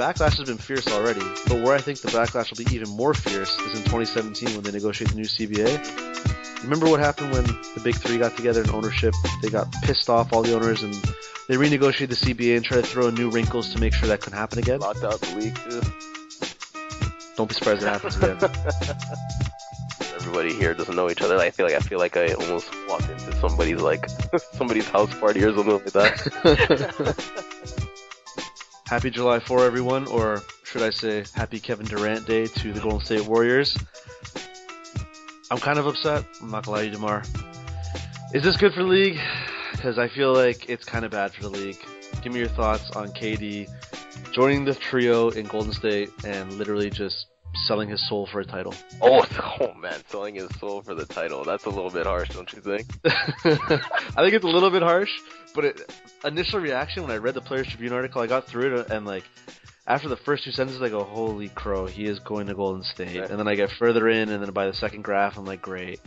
backlash has been fierce already, but where I think the backlash will be even more fierce is in 2017 when they negotiate the new CBA. Remember what happened when the big three got together in ownership? They got pissed off, all the owners, and they renegotiated the CBA and tried to throw in new wrinkles to make sure that couldn't happen again. Locked out the league. Don't be surprised if it happens again. Everybody here doesn't know each other. I feel like I feel like I almost walked into somebody's like somebody's house party or something like that. Happy July 4, everyone, or should I say, Happy Kevin Durant Day to the Golden State Warriors. I'm kind of upset. I'm not gonna lie to you, Demar. Is this good for the league? Because I feel like it's kind of bad for the league. Give me your thoughts on KD joining the trio in Golden State and literally just selling his soul for a title. oh, oh man, selling his soul for the title. That's a little bit harsh, don't you think? I think it's a little bit harsh, but it, initial reaction when I read the Players Tribune article, I got through it and like after the first two sentences, I go, "Holy crow, he is going to Golden State." And then I get further in, and then by the second graph, I'm like, "Great."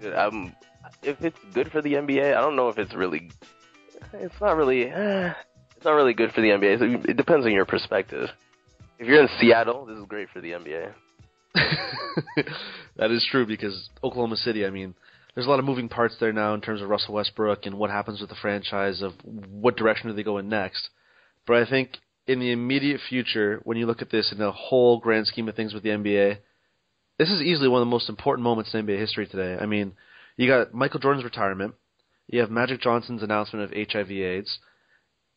Dude, um, if it's good for the NBA, I don't know if it's really. It's not really. it's not really good for the NBA. It depends on your perspective. If you're in Seattle, this is great for the NBA. that is true because Oklahoma City. I mean, there's a lot of moving parts there now in terms of Russell Westbrook and what happens with the franchise of what direction do they go in next. But I think in the immediate future, when you look at this in the whole grand scheme of things with the NBA, this is easily one of the most important moments in NBA history today. I mean, you got Michael Jordan's retirement, you have Magic Johnson's announcement of HIV/AIDS,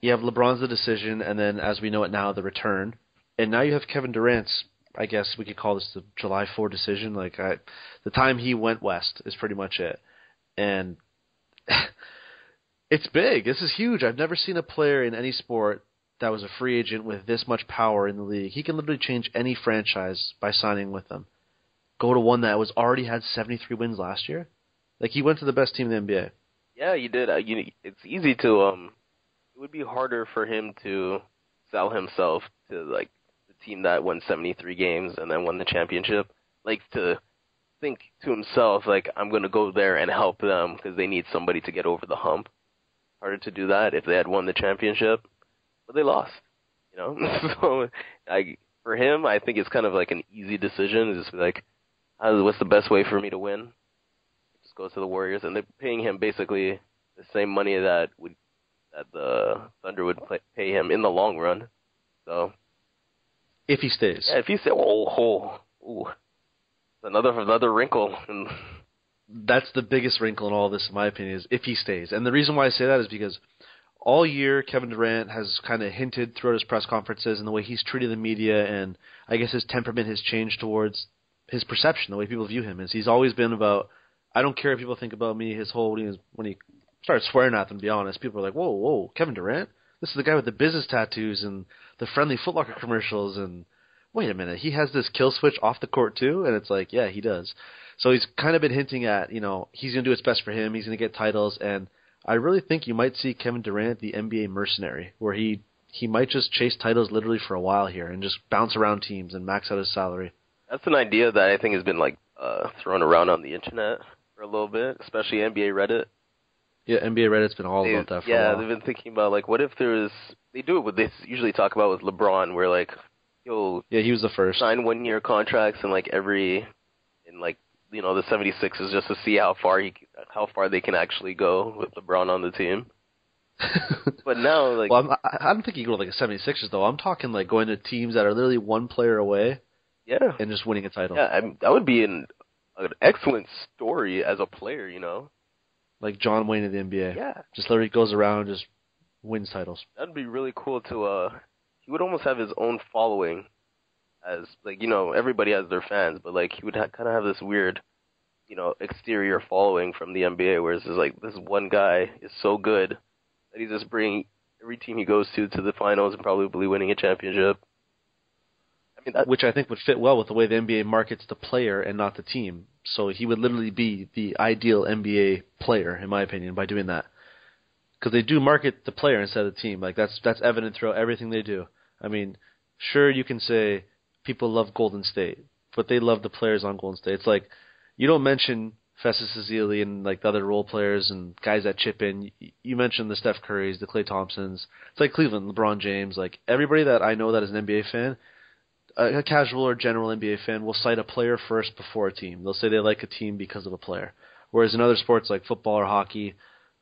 you have LeBron's the decision, and then as we know it now, the return, and now you have Kevin Durant's. I guess we could call this the July 4 decision. Like I, the time he went west is pretty much it, and it's big. This is huge. I've never seen a player in any sport that was a free agent with this much power in the league. He can literally change any franchise by signing with them. Go to one that was already had 73 wins last year. Like he went to the best team in the NBA. Yeah, you did. Uh, you, it's easy to um. It would be harder for him to sell himself to like team that won 73 games and then won the championship. Like to think to himself like I'm going to go there and help them because they need somebody to get over the hump. Harder to do that if they had won the championship, but they lost. You know, so I for him, I think it's kind of like an easy decision. It's just like, what's the best way for me to win? Just go to the Warriors, and they're paying him basically the same money that would that the Thunder would pay him in the long run. So If he stays. yeah, if he stays. oh, oh, ooh, another another wrinkle, and that's the biggest wrinkle in all this, in my opinion, is if he stays. And the reason why I say that is because all year Kevin Durant has kind of hinted throughout his press conferences and the way he's treated the media, and I guess his temperament has changed towards his perception, the way people view him. Is he's always been about, I don't care what people think about me. His whole when he, when he started swearing at them, to be honest, people were like, whoa, whoa, Kevin Durant. This is the guy with the business tattoos and the friendly Footlocker commercials and wait a minute, he has this kill switch off the court too, and it's like, yeah, he does. So he's kind of been hinting at, you know, he's going to do what's best for him. He's going to get titles, and I really think you might see Kevin Durant the NBA mercenary, where he he might just chase titles literally for a while here and just bounce around teams and max out his salary. that's an idea that I think has been like uh thrown around on the internet for a little bit, especially NBA Reddit. Yeah, NBA Reddit's been all They- about that for yeah, a while. they've been thinking about like, what if there's they do it what they usually talk about with LeBron, where like he'll Yeah, he was the first. sign one year contracts and like every in like you know the 76ers just to see how far he how far they can actually go with LeBron on the team. But now like well, I'm, I, I don't think you go to like a 76ers though. I'm talking like going to teams that are literally one player away yeah, and just winning a title. yeah, I, mean, that would be an an excellent story as a player, you know. Like John Wayne in the NBA. Yeah, Just literally goes around and just wins titles. that'd be really cool to uh he would almost have his own following as like you know everybody has their fans but like he would ha- kind of have this weird you know exterior following from the NBA whereas it's just like this one guy is so good that he's just bringing every team he goes to to the finals and probably winning a championship I mean that, which I think would fit well with the way the NBA markets the player and not the team. So he would literally be the ideal NBA player, in my opinion, by doing that. Because they do market the player instead of the team. Like that's that's evident throughout everything they do. I mean, sure you can say people love Golden State, but they love the players on Golden State. It's like you don't mention Festus Ezeli and like the other role players and guys that chip in. You mentioned the Steph Currys, the Klay Thompsons. It's like Cleveland, LeBron James, like everybody that I know that is an NBA fan, a casual or general NBA fan will cite a player first before a team. They'll say they like a team because of a player. Whereas in other sports like football or hockey,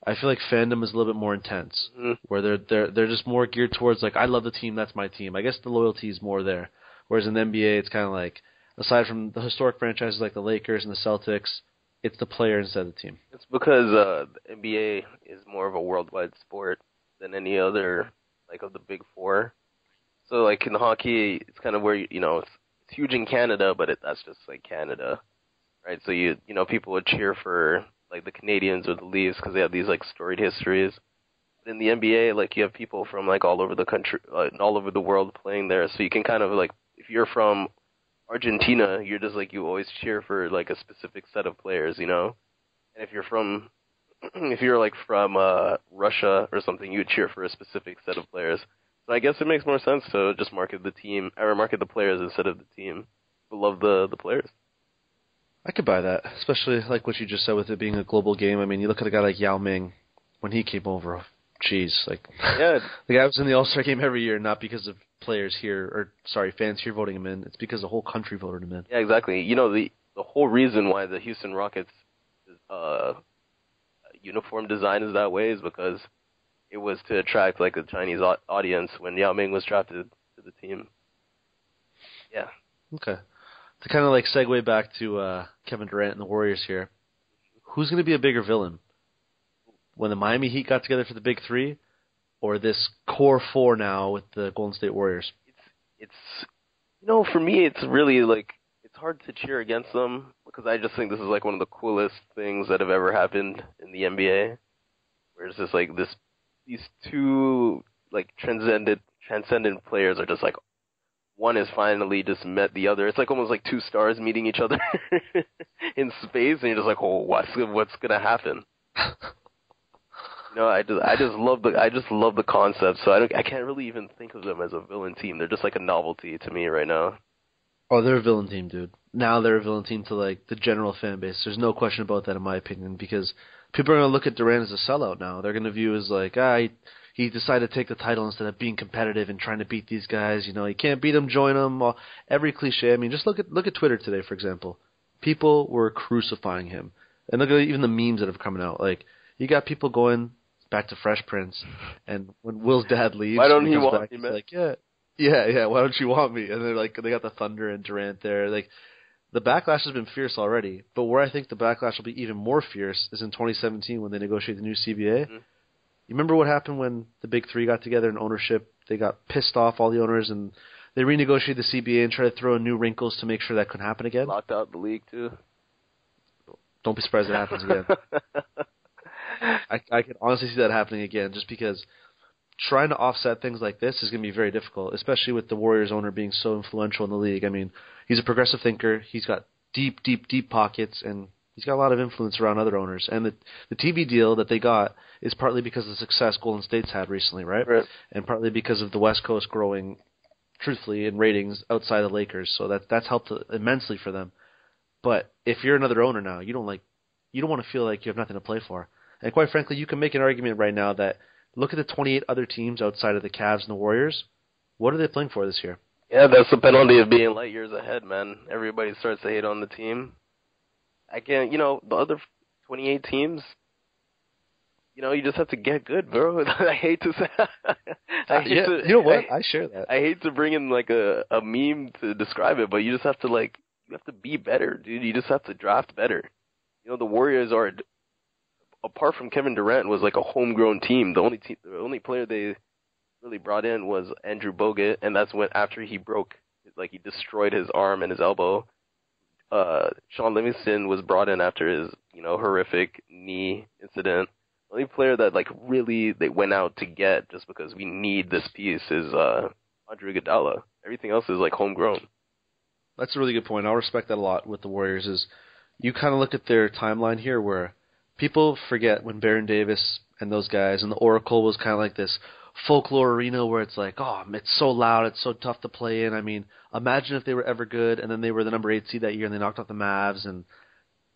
I feel like fandom is a little bit more intense, Mhm. where they're they're they're just more geared towards like I love the team, that's my team. I guess the loyalty is more there. Whereas in the NBA, it's kind of like aside from the historic franchises like the Lakers and the Celtics, it's the player instead of the team. It's because uh, the NBA is more of a worldwide sport than any other, like of the big four. So like in hockey, it's kind of where you, know it's, it's huge in Canada, but it, that's just like Canada, right? So you you know people would cheer for like the Canadiens or the Leafs because they have these like storied histories. In the NBA, like you have people from like all over the country, uh, all over the world playing there, so you can kind of like if you're from Argentina, you're just like you always cheer for like a specific set of players, you know. And if you're from, if you're like from uh Russia or something, you would cheer for a specific set of players. So I guess it makes more sense to just market the team or market the players instead of the team. But love the the players. I could buy that, especially like what you just said with it being a global game. I mean, you look at a guy like Yao Ming when he came over. Jeez, like Yeah, the guy was in the All Star game every year, not because of players here or sorry fans here voting him in. It's because the whole country voted him in. yeah, exactly. You know the the whole reason why the Houston Rockets uh uniform design is that way is because it was to attract like a Chinese audience when Yao Ming was drafted to the team. Yeah. Okay. To kind of like segue back to uh, Kevin Durant and the Warriors here, who's going to be a bigger villain? When the Miami Heat got together for the Big Three, or this core four now with the Golden State Warriors? It's, it's you know for me it's really like it's hard to cheer against them because I just think this is like one of the coolest things that have ever happened in the NBA. Where it's just like this these two like transcendent transcendent players are just like one has finally just met the other. It's like almost like two stars meeting each other in space and you're just like, "Oh, what's what's to happen?" Know, I just I just love the I just love the concept. So I don't I can't really even think of them as a villain team. They're just like a novelty to me right now. Oh, they're a villain team, dude. Now they're a villain team to like the general fan base. There's no question about that, in my opinion, because people are going to look at Durant as a sellout now. They're going to view as like, ah, he, he decided to take the title instead of being competitive and trying to beat these guys. You know, he can't beat them, join them. All, every cliche. I mean, just look at look at Twitter today, for example. People were crucifying him, and look at even the memes that have come out. Like, you got people going back to Fresh Prince, and when Will's dad leaves, Why don't he he want back, me, like, yeah, yeah, yeah. Why don't you want me? And they're like, they got the Thunder and Durant there. Like, the backlash has been fierce already. But where I think the backlash will be even more fierce is in 2017 when they negotiate the new CBA. Mhm. You remember what happened when the big three got together in ownership? They got pissed off, all the owners, and they renegotiated the CBA and tried to throw in new wrinkles to make sure that couldn't happen again. Locked out the league too. Don't be surprised if it happens again. I, I can honestly see that happening again, just because trying to offset things like this is going to be very difficult, especially with the Warriors owner being so influential in the league. I mean, he's a progressive thinker. He's got deep, deep, deep pockets, and he's got a lot of influence around other owners. And the the TV deal that they got is partly because of the success Golden State's had recently, right? Right. And partly because of the West Coast growing, truthfully, in ratings outside the Lakers. So that that's helped immensely for them. But if you're another owner now, you don't like, you don't want to feel like you have nothing to play for. And quite frankly, you can make an argument right now that look at the 28 other teams outside of the Cavs and the Warriors. What are they playing for this year? Yeah, that's the penalty of being light years ahead, man. Everybody starts to hate on the team. I can't, you know, the other 28 teams. You know, you just have to get good, bro. I hate to say. I uh, hate yeah, to, you know what? I, I share that. I hate to bring in like a a meme to describe it, but you just have to like you have to be better, dude. You just have to draft better. You know, the Warriors are apart from Kevin Durant was like a homegrown team. The only team, the only player they really brought in was Andrew Bogut, and that's when after he broke, like he destroyed his arm and his elbow. Uh, Shaun Livingston was brought in after his, you know, horrific knee incident. The only player that like really they went out to get just because we need this piece is uh Andre Iguodala. Everything else is like homegrown. That's a really good point. I'll respect that a lot with the Warriors. Is you kind of look at their timeline here, where people forget when Baron Davis and those guys and the Oracle was kind of like this folklore arena where it's like, oh, it's so loud, it's so tough to play in. I mean, imagine if they were ever good and then they were the number eight seed that year and they knocked out the Mavs and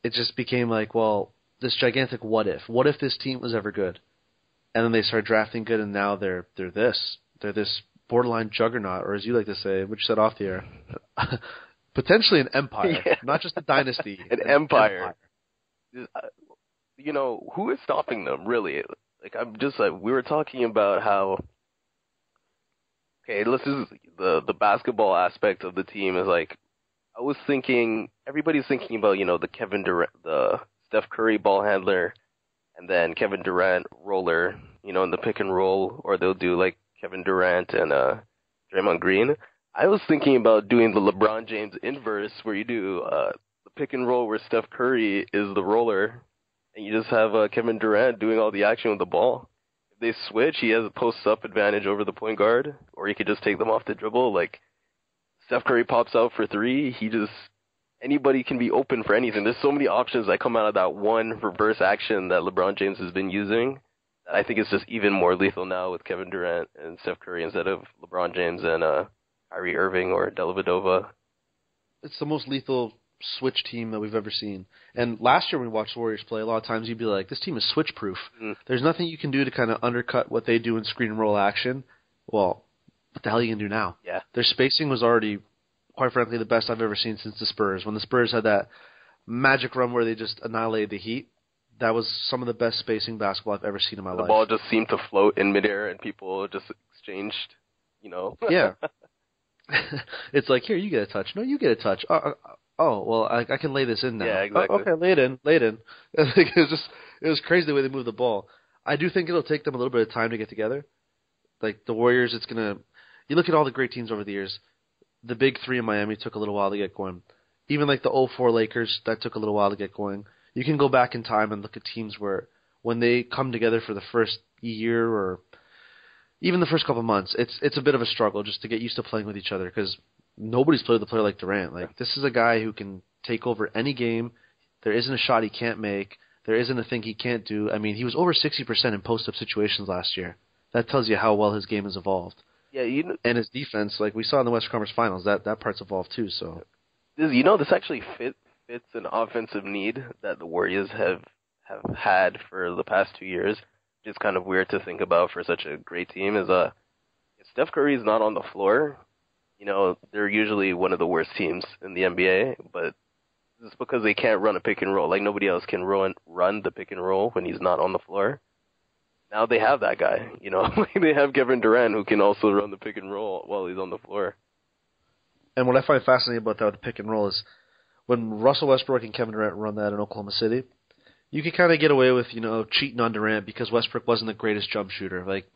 it just became like, well, this gigantic what if. What if this team was ever good? And then they started drafting good, and now they're they're this. They're this borderline juggernaut, or as you like to say, which said off the air, potentially an empire, Yeah. not just a dynasty, An empire. Uh, you know, who is stopping them really? Like I'm just like we were talking about how okay, let's just the the basketball aspect of the team is like I was thinking everybody's thinking about, you know, the Kevin Durant the Steph Curry ball handler and then Kevin Durant roller, you know, in the pick and roll or they'll do like Kevin Durant and uh Draymond Green. I was thinking about doing the LeBron James inverse where you do uh the pick and roll where Steph Curry is the roller and you just have uh, Kevin Durant doing all the action with the ball. If they switch, he has a post up advantage over the point guard, or he could just take them off the dribble. Like Steph Curry pops out for three, he just anybody can be open for anything. There's so many options that come out of that one reverse action that LeBron James has been using. I think it's just even more lethal now with Kevin Durant and Steph Curry instead of LeBron James and uh Kyrie Irving or Dellavedova. It's the most lethal switch team that we've ever seen. And last year when we watched Warriors play, a lot of times you'd be like, this team is switch proof. Mm. There's nothing you can do to kind of undercut what they do in screen and roll action. Well, what the hell are you gonna do now? Yeah. Their spacing was already, quite frankly, the best I've ever seen since the Spurs. When the Spurs had that magic run where they just annihilated the Heat, that was some of the best spacing basketball I've ever seen in my The life. The ball just seemed to float in midair and people just exchanged, you know. Yeah. it's like here, you get a touch. No, you get a touch. Oh, uh, oh well, I, I can lay this in now. Yeah, oh, exactly. Oh, okay, lay it in, lay it in. It was just, it was crazy the way they moved the ball. I do think it'll take them a little bit of time to get together. Like the Warriors, it's gonna. You look at all the great teams over the years. The big three in Miami took a little while to get going. Even like the 04 Lakers, that took a little while to get going. You can go back in time and look at teams where when they come together for the first year or even the first couple of months, it's it's a bit of a struggle just to get used to playing with each other because nobody's played with a player like Durant. Like this is a guy who can take over any game. There isn't a shot he can't make. There isn't a thing he can't do. I mean, he was over 60% in post-up situations last year. That tells you how well his game has evolved. yeah, you know, And his defense, like we saw in the Western Conference Finals, that that part's evolved too. So this, you know, this actually fit fits an offensive need that the Warriors have have had for the past two years. It's kind of weird to think about for such a great team. Is uh, if Steph Curry is not on the floor, you know, they're usually one of the worst teams in the NBA. But it's because they can't run a pick and roll. Like nobody else can run run the pick and roll when he's not on the floor. Now they have that guy. You know, they have Kevin Durant who can also run the pick and roll while he's on the floor. And what I find fascinating about that with the pick and roll is when Russell Westbrook and Kevin Durant run that in Oklahoma City, you could kind of get away with, you know, cheating on Durant because Westbrook wasn't the greatest jump shooter. Like,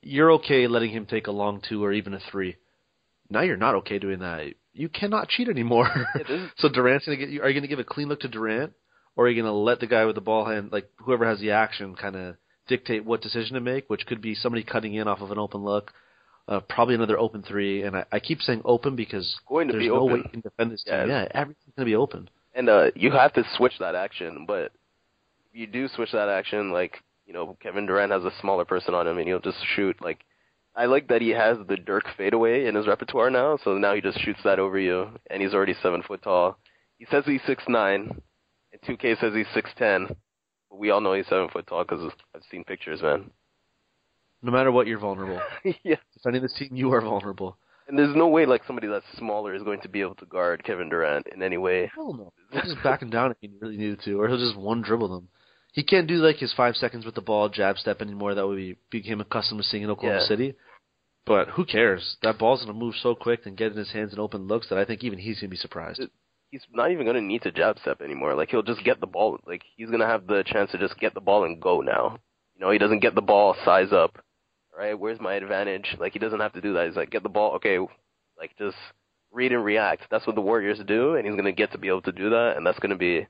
you're okay letting him take a long two or even a three. Now you're not okay doing that. You cannot cheat anymore. Yeah, so Durant's gonna get you. Are you gonna give a clean look to Durant, or are you gonna let the guy with the ball hand, like whoever has the action, kind of dictate what decision to make? Which could be somebody cutting in off of an open look, uh, probably another open three. And I, I keep saying open because Going to there's be no open. way you can defend this team. Yeah. Yeah, everything's gonna be open. And uh you have to switch that action, but if you do switch that action, like, you know, Kevin Durant has a smaller person on him and he'll just shoot like I like that he has the Dirk fadeaway in his repertoire now, so now he just shoots that over you and he's already seven foot tall. He says he's six nine, and 2K says he's six ten. But we all know he's seven foot tall because I've seen pictures, man. No matter what, you're vulnerable. yeah. Defending this team, you are vulnerable. And there's no way like somebody that's smaller is going to be able to guard Kevin Durant in any way. Hell no. He'll just back him down if he really needed to, or he'll just one dribble them. He can't do like his five seconds with the ball jab step anymore that we became accustomed to seeing in Oklahoma Yeah. City. But who cares? That ball's gonna move so quick and get in his hands and open looks that I think even he's gonna be surprised. he's not even gonna need to jab step anymore. Like he'll just get the ball. Like he's gonna have the chance to just get the ball and go now. You know, he doesn't get the ball, size up. Right? Where's my advantage? Like he doesn't have to do that. He's like, get the ball, okay. Like just read and react. That's what the Warriors do, and he's gonna get to be able to do that, and that's gonna be.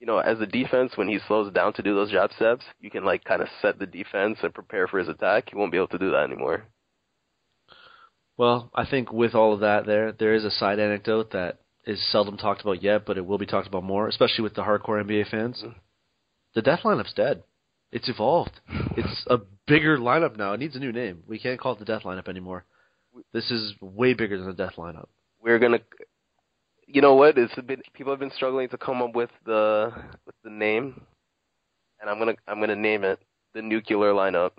You know, as a defense, when he slows down to do those jab steps, you can like kind of set the defense and prepare for his attack. He won't be able to do that anymore. Well, I think with all of that there, there is a side anecdote that is seldom talked about yet, but it will be talked about more, especially with the hardcore NBA fans. Mhm. The death lineup's dead. It's evolved. It's a bigger lineup now. It needs a new name. We can't call it the death lineup anymore. This is way bigger than the death lineup. we're gonna you know what? It's a bit. People have been struggling to come up with the with the name, and I'm gonna I'm gonna name it the nuclear lineup.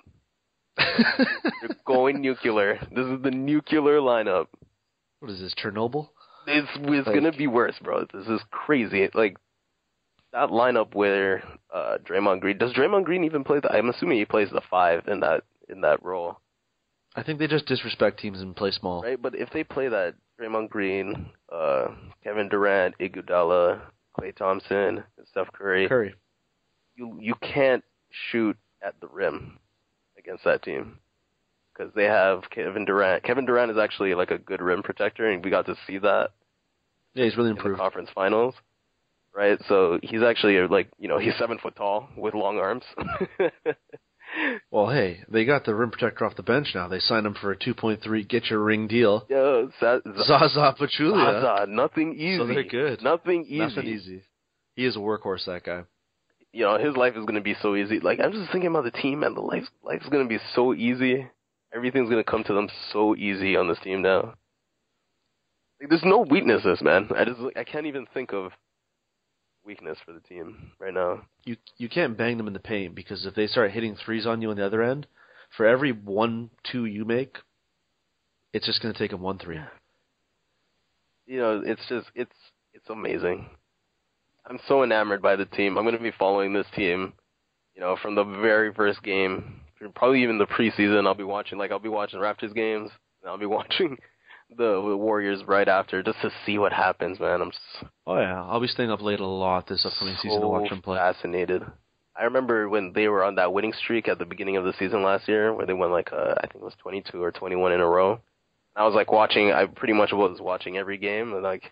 They're going nuclear. This is the nuclear lineup. What is this, Chernobyl? It's it's Like- gonna be worse, bro. This is crazy. Like that lineup where uh Draymond Green does Draymond Green even play the? I'm assuming he plays the five in that in that role, I think they just disrespect teams and play small. right? But if they play that Draymond Green, uh Kevin Durant, Iguodala, Klay Thompson, and Steph Curry, Curry. you you can't shoot at the rim against that team because they have Kevin Durant. Kevin Durant is actually like a good rim protector, and we got to see that Yeah, he's really in the improved. conference finals, right? So he's actually like you know he's seven foot tall with long arms. Well, hey, they got the rim protector off the bench now. They signed him for a 2.3 get your ring deal. Yo, Sa- Zaza Pachulia. Zaza, nothing easy. So they're good. Nothing easy. Nothing easy. He is a workhorse, that guy. You know his life is gonna be so easy. Like I'm just thinking about the team, and the life life's gonna be so easy. Everything's gonna come to them so easy on this team now. Like, there's no weaknesses, man. I just I can't even think of weakness for the team right now. You you can't bang them in the paint because if they start hitting threes on you on the other end, for every one two you make, it's just going to take them one three. you know, it's just it's it's amazing. I'm so enamored by the team. I'm going to be following this team, you know, from the very first game, probably even the preseason. I'll be watching like I'll be watching Raptors games, and I'll be watching the, the Warriors right after just to see what happens, man. I'm s- Oh yeah, I'll be staying up late a lot this upcoming season to so watch them play. fascinated. I remember when they were on that winning streak at the beginning of the season last year, where they won like uh, I think it was 22 or 21 in a row. I was like watching. I pretty much was watching every game, and like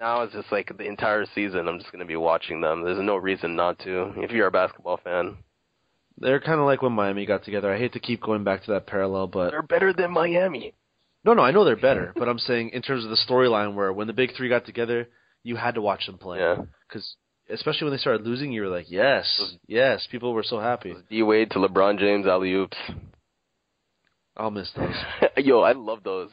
now it's just like the entire season. I'm just gonna be watching them. There's no reason not to. If you're a basketball fan, They're kind of like when Miami got together. I hate to keep going back to that parallel, but they're better than Miami. no, no, I know they're better, but I'm saying in terms of the storyline, where when the big three got together, you had to watch them play. Yeah, Because especially when they started losing, you were like, yes, yes. People were so happy. D Wade to LeBron James alley oops. I'll miss those. Yo, I love those.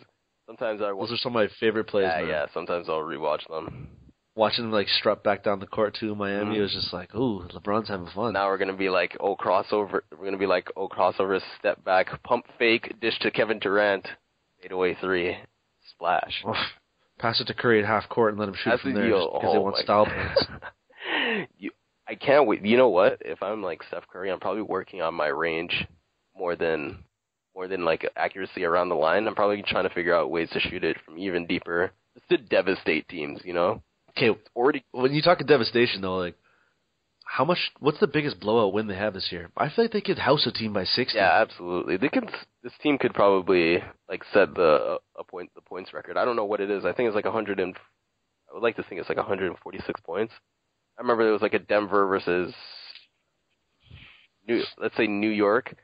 Sometimes I Those are some of my favorite plays. Yeah, man. yeah. Sometimes I'll rewatch them. Watching them like strut back down the court to Miami Mhm. was just like, ooh, LeBron's having fun. Now we're gonna be like, oh crossover. We're gonna be like, oh crossover, step back, pump fake, dish to Kevin Durant, eight away three, splash. Oof. Pass it to Curry at half court and let him shoot That's from there because they Oh want my style points. you, I can't wait. You know what? If I'm like Steph Curry, I'm probably working on my range more than more than like accuracy around the line. I'm probably trying to figure out ways to shoot it from even deeper, just to devastate teams. You know, Okay, already when you talk of devastation though, like how much? What's the biggest blowout win they have this year? I feel like they could house a team by sixty. Yeah, absolutely. They could. This team could probably like set the a point the points record. I don't know what it is. I think it's like hundred and. I would like to think it's like 146 points. I remember there was like a Denver versus New. Let's say New York,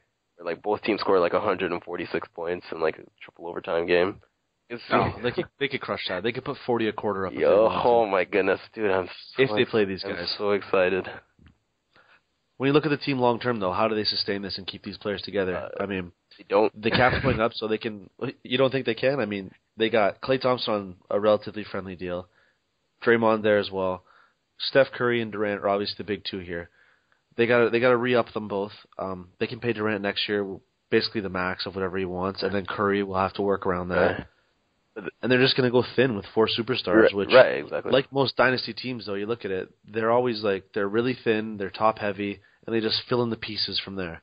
like both teams scored like 146 points in like a triple overtime game. It's, Oh, they could they could crush that. They could put forty a quarter up. Yo, oh my goodness, dude! I'm so If they play these guys, I'm so excited. When you look at the team long term though, how do they sustain this and keep these players together? Uh, I mean, They don't. the cap's going up, so they can. You don't think they can? I mean, they got Klay Thompson on a relatively friendly deal, Draymond there as well. Steph Curry and Durant are obviously the big two here. They got to they got to re up them both. Um, they can pay Durant next year, basically the max of whatever he wants, and then Curry will have to work around that. Right. And they're just going to go thin with four superstars, Right, which right, exactly. like most dynasty teams though, you look at it, they're always like they're really thin, they're top heavy, and they just fill in the pieces from there.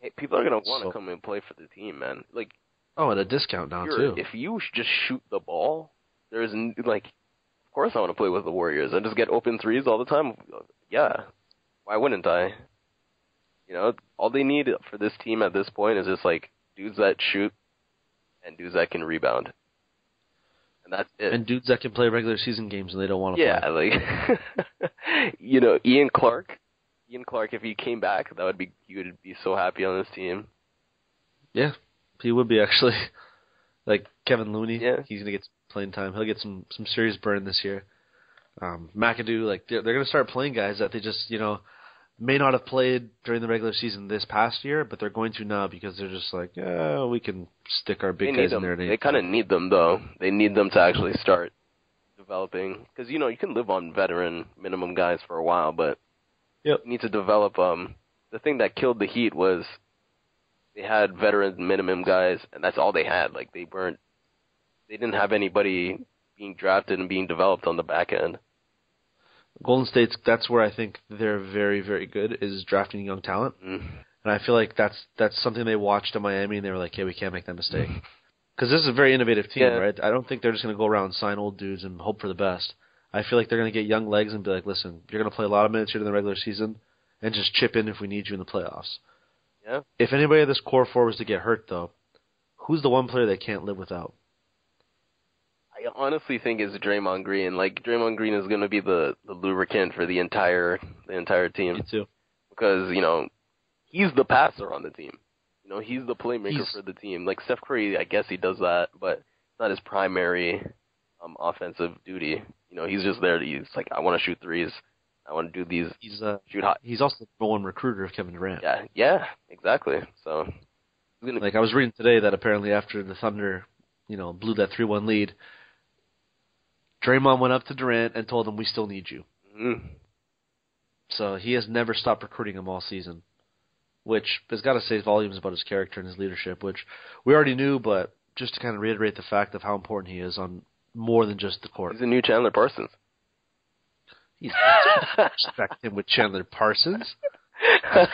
Hey, people are gonna want to So- come and play for the team, man. Like Oh, at a discount now too. If you just shoot the ball, there's n- like, of course I want to play with the Warriors. I just get open threes all the time. Yeah, why wouldn't I? You know, all they need for this team at this point is just like dudes that shoot and dudes that can rebound, and that's it. and dudes that can play regular season games and they don't want to yeah, play. like, you know, Ian Clark. Ian Clark, if he came back, that would be he would be so happy on this team. Yeah, he would be actually. Like Kevin Looney, Yeah. he's gonna get playing time. He'll get some some serious burn this year. Um, McAdoo, like they're, they're gonna start playing guys that they just you know may not have played during the regular season this past year, but they're going to now because they're just like, yeah, we can stick our big guys need in there. They kind of need them though. They need them to actually start developing because you know you can live on veteran minimum guys for a while, but Yep. you need to develop. Um, the thing that killed the Heat was they had veteran minimum guys, and that's all they had. Like they weren't, they didn't have anybody being drafted and being developed on the back end. Golden State's that's where I think they're very very good is drafting young talent, Mm. and I feel like that's that's something they watched in Miami and they were like, "Hey, we can't make that mistake." Because this is a very innovative team, Yeah. right? I don't think they're just going to go around and sign old dudes and hope for the best. I feel like they're going to get young legs and be like, "Listen, you're going to play a lot of minutes here in the regular season, and just chip in if we need you in the playoffs." Yeah. If anybody of this core four was to get hurt, though, who's the one player they can't live without? I honestly think it's Draymond Green. Like Draymond Green is going to be the the lubricant for the entire the entire team. Me too. because you know he's the passer on the team. You know he's the playmaker He's- for the team. Like Steph Curry, I guess he does that, but it's not his primary um, offensive duty. You know he's just there. To, he's like I want to shoot threes. I want to do these He's uh, shoot hot. he's also the number one recruiter of Kevin Durant. Yeah, yeah, exactly. So gonna Like I was reading today that apparently after the Thunder, you know, blew that three one lead, Draymond went up to Durant and told him we still need you. mm, So he has never stopped recruiting him all season. Which has got to say volumes about his character and his leadership, which we already knew, but just to kind of reiterate the fact of how important he is on more than just the court. he's a new Chandler Parsons. He's respect him with Chandler Parsons.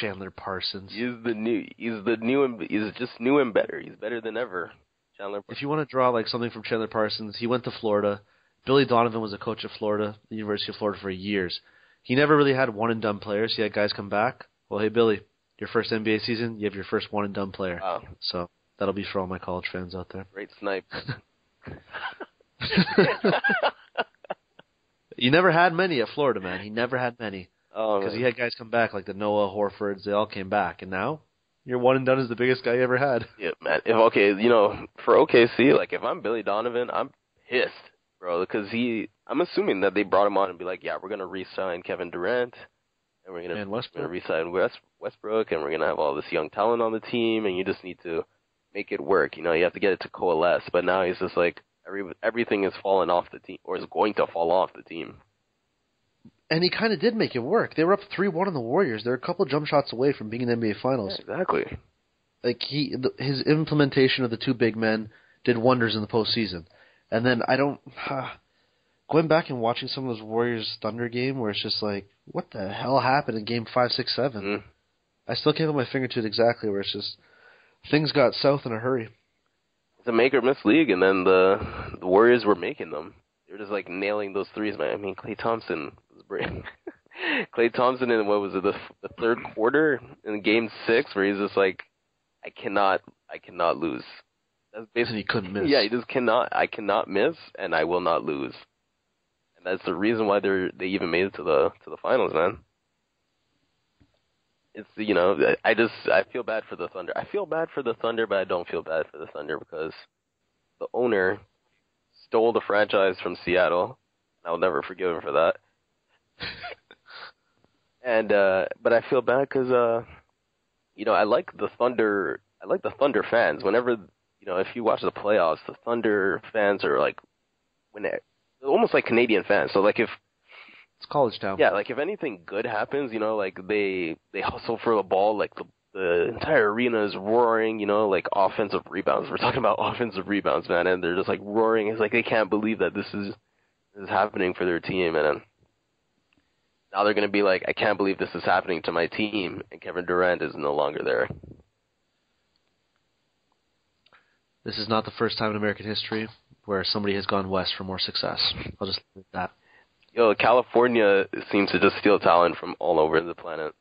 Chandler Parsons. he's the new. He's the new. He's just new and better. He's better than ever. Chandler. If you want to draw like something from Chandler Parsons, he went to Florida. Billy Donovan was a coach at Florida, the University of Florida, for years. He never really had one and done players. He had guys come back. Well, hey Billy, your first NBA season, you have your first one and done player. Wow, So that'll be for all my college fans out there. great snipe. You never had many at Florida, man. He never had many Oh, because he had guys come back like the Noah Horfords. They all came back, and now your one and done is the biggest guy you ever had. Yeah, man. If okay, you know, for OKC, like if I'm Billy Donovan, I'm pissed, bro, because he. I'm assuming that they brought him on and be like, yeah, we're gonna re-sign Kevin Durant, and we're gonna And we're gonna re-sign West, Westbrook, and we're gonna have all this young talent on the team, and you just need to make it work. You know, you have to get it to coalesce. But now he's just like every everything is falling off the team, or is going to fall off the team. And he kind of did make it work. They were up three one on the Warriors. They're a couple jump shots away from being in the NBA Finals. exactly. like he the, his implementation of the two big men did wonders in the postseason. And then I don't going back and watching some of those Warriors Thunder game where it's just like, what the hell happened in game five, six, seven? Mm. I still can't put my finger to it exactly where it's just things got south in a hurry. It's a make or miss league, and then the the Warriors were making them. They were just like nailing those threes, man. I mean, Klay Thompson great. Klay Thompson in what was it the the third quarter in Game Six, where he's just like, I cannot, I cannot lose. That's basically he couldn't miss. yeah, he just cannot. I cannot miss, and I will not lose. And that's the reason why they're they even made it to the to the finals, man. It's you know I just I feel bad for the Thunder. I feel bad for the Thunder, but I don't feel bad for the Thunder because the owner stole the franchise from Seattle. I'll never forgive him for that. and uh but I feel bad because uh you know I like the Thunder. I like the Thunder fans. Whenever you know if you watch the playoffs, the Thunder fans are like when it, almost like Canadian fans. So like if It's college town. yeah, like if anything good happens, you know, like they they hustle for the ball, like the the entire arena is roaring, you know, like offensive rebounds. We're talking about offensive rebounds, man, and they're just like roaring. It's like they can't believe that this is this is happening for their team, and now they're gonna be like, I can't believe this is happening to my team, and Kevin Durant is no longer there. This is not the first time in American history where somebody has gone west for more success. I'll just leave that. Yo, California seems to just steal talent from all over the planet.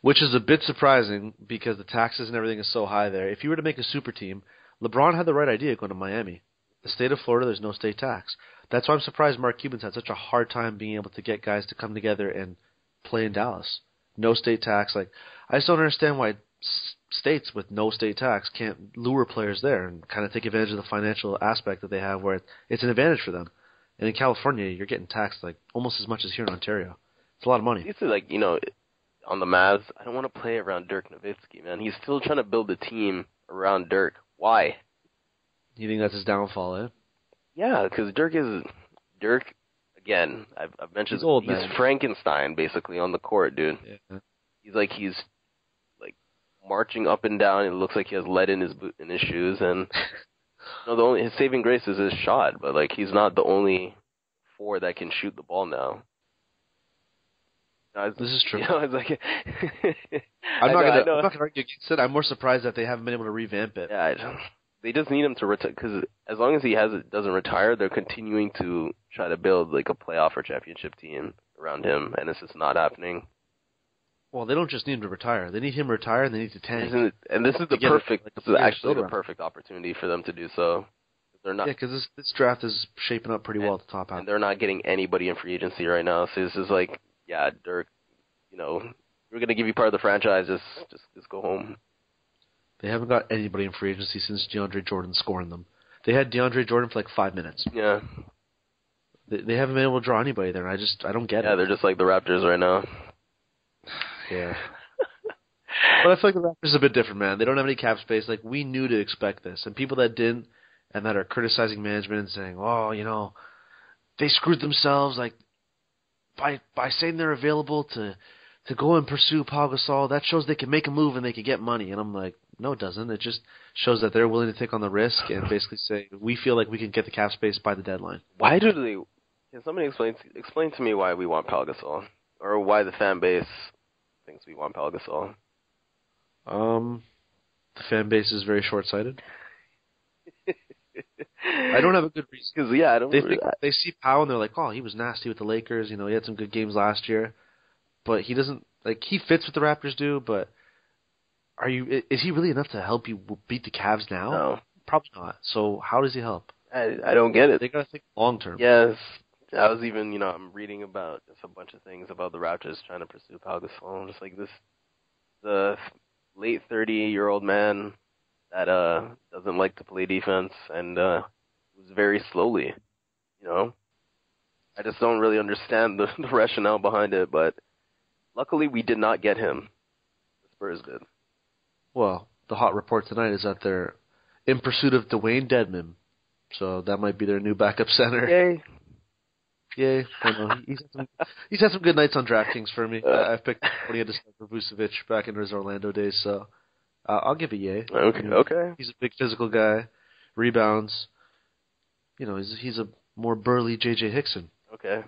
Which is a bit surprising because the taxes and everything is so high there. If you were to make a super team, LeBron had the right idea going to Miami. The state of Florida, there's no state tax. That's why I'm surprised Mark Cuban's had such a hard time being able to get guys to come together and play in Dallas. No state tax. Like, I just don't understand why s- states with no state tax can't lure players there and kind of take advantage of the financial aspect that they have where it's an advantage for them. And in California, you're getting taxed like almost as much as here in Ontario. It's a lot of money. To like you know, on the Mavs. I don't want to play around Dirk Nowitzki, man. He's still trying to build a team around Dirk. Why? You think that's his downfall, eh? Yeah, because Dirk is Dirk. Again, I've, I've mentioned He's old, he's. Frankenstein basically on the court, dude. Yeah. He's like he's like marching up and down. It looks like he has lead in his boot, in his shoes, and no, the only his saving grace is his shot. But like he's not the only four that can shoot the ball now. No, This is true. You know, like I'm not know, gonna. I'm not gonna argue against it. I'm more surprised that they haven't been able to revamp it. Yeah, I, they just need him to retire because as long as he has doesn't retire, they're continuing to try to build like a playoff or championship team around him, and it's just not happening. Well, they don't just need him to retire. They need him to retire, and they need to tank. It, and this is the To get it, perfect. like, This is actually the perfect opportunity for them to do so. They're not, Yeah, because this this draft is shaping up pretty well at the top half. and they're not getting anybody in free agency right now. So this is like, yeah, Dirk, you know, we're gonna give you part of the franchise. Just, just, just go home. They haven't got anybody in free agency since DeAndre Jordan scoring them. They had DeAndre Jordan for like five minutes. Yeah, They, they haven't been able to draw anybody there. and I just I don't get yeah, it. Yeah, they're just like the Raptors right now. Yeah. but I feel like the Raptors are a bit different, man. They don't have any cap space. Like we knew to expect this, and people that didn't and that are criticizing management and saying, "Oh, you know, they screwed themselves," like by by saying they're available to to go and pursue Pau Gasol, that shows they can make a move and they can get money. And I'm like, no, it doesn't. It just shows that they're willing to take on the risk and basically say, we feel like we can get the cap space by the deadline. Why do they? Can somebody explain explain to me why we want Pau Gasol, or why the fan base thinks we want Pau Gasol? Um, the fan base is very short-sighted. I don't have a good reason. Because yeah, I don't. They think, they see Pau and they're like, oh, he was nasty with the Lakers. You know, he had some good games last year, but he doesn't like he fits what the Raptors do. But are you? Is he really enough to help you beat the Cavs now? no, Probably not. So how does he help? I I don't get it. They gotta think long term. Yes, I was even you know I'm reading about just a bunch of things about the Raptors trying to pursue Pau Gasol. Just like this, the late 30 year old man that uh doesn't like to play defense and uh moves very slowly. You know, I just don't really understand the, the rationale behind it. But luckily, we did not get him. The Spurs did. Well, the hot report tonight is that they're in pursuit of Dewayne Dedmon. So that might be their new backup center. Yay! Yay! I know. He's had some, he's had some good nights on DraftKings for me. I, I've picked when he had to start for Vucevic back in his Orlando days, so uh, I'll give a yay. Okay, You know, okay. He's a big physical guy, rebounds. You know, he's he's a more burly J.J. Hickson. Okay.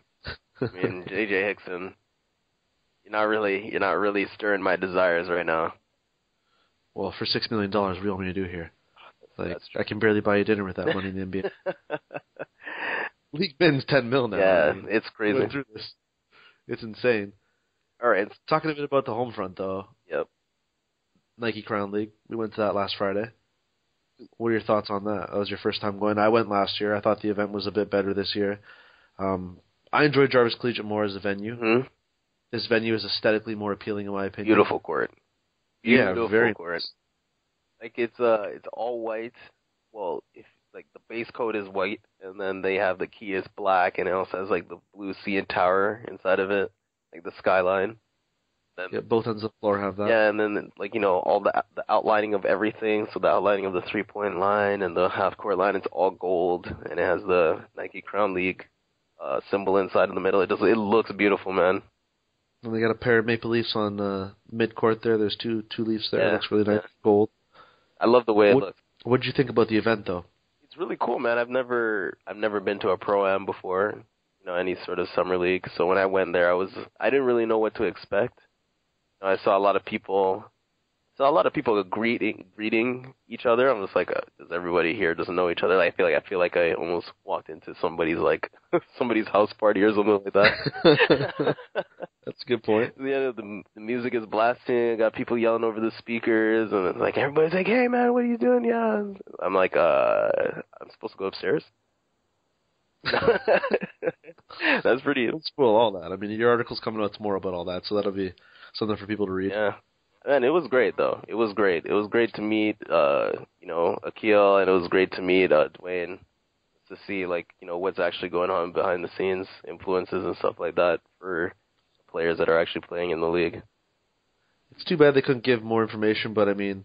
I mean, JJ Hickson, you're not really you're not really stirring my desires right now. Well, for six million dollars, what do you want me to do here? Like, That's true. I can barely buy you dinner with that money in the NBA. League min's ten mil now. yeah, I mean, it's crazy. through this. It's insane. All right. Talking a bit about the home front, though. Yep. Nike Crown League. We went to that last Friday. What are your thoughts on that? That was your first time going. I went last year. I thought the event was a bit better this year. Um, I enjoyed Jarvis Collegiate more as a venue. hmm This venue is aesthetically more appealing, in my opinion. Beautiful court. Yeah, very court. Like it's uh it's all white. Well, if like the base coat is white, and then they have the key is black, and it also has like the blue CN Tower inside of it, like the skyline. Then Yeah, both ends of the floor have that. Yeah, and then like you know all the the outlining of everything. So the outlining of the three point line and the half court line, it's all gold, and it has the Nike Crown League uh symbol inside in the middle. It does it looks beautiful, man. And they got a pair of maple leafs on uh, mid court there. There's two two leafs there. Yeah, It looks really nice. yeah. Gold. I love the way it What- looks. What did you think about the event, though? It's really cool, man. I've never I've never been to a pro am before, you know, any sort of summer league. So when I went there, I was I didn't really know what to expect. You know, I saw a lot of people a lot of people greeting greeting each other. I'm just like, uh, does everybody here doesn't know each other? Like, I feel like I feel like I almost walked into somebody's like somebody's house party or something like that. That's a good point. yeah, the the music is blasting. I got people yelling over the speakers, and it's like everybody's like, "Hey, man, what are you doing?" Yeah, I'm like, "Uh, I'm supposed to go upstairs." That's pretty. Don't spoil all that. I mean, your article's coming out tomorrow about all that, so that'll be something for people to read. Yeah, and it was great though. It was great. It was great to meet, uh, you know, Akil, and it was great to meet uh, Dwayne to see like you know what's actually going on behind the scenes, influences and stuff like that for players that are actually playing in the league. It's too bad they couldn't give more information, but I mean,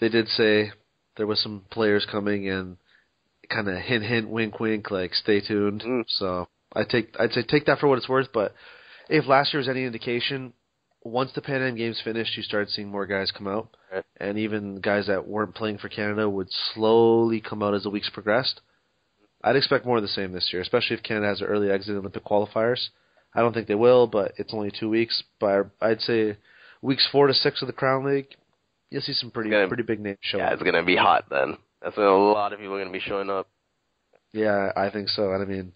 they did say there was some players coming, and kind of hint, hint, wink, wink, like stay tuned. Mm. So I take I'd say take that for what it's worth. But if last year was any indication, once the Pan Am Games finished, you started seeing more guys come out, Right. and even guys that weren't playing for Canada would slowly come out as the weeks progressed. I'd expect more of the same this year, especially if Canada has an early exit in Olympic qualifiers. I don't think they will, but it's only two weeks. But I'd say weeks four to six of the Crown League, you'll see some pretty gonna- pretty big names show Yeah, up. Yeah, it's gonna be hot then. That's when a lot of people are gonna be showing up. Yeah, I think so. And I mean,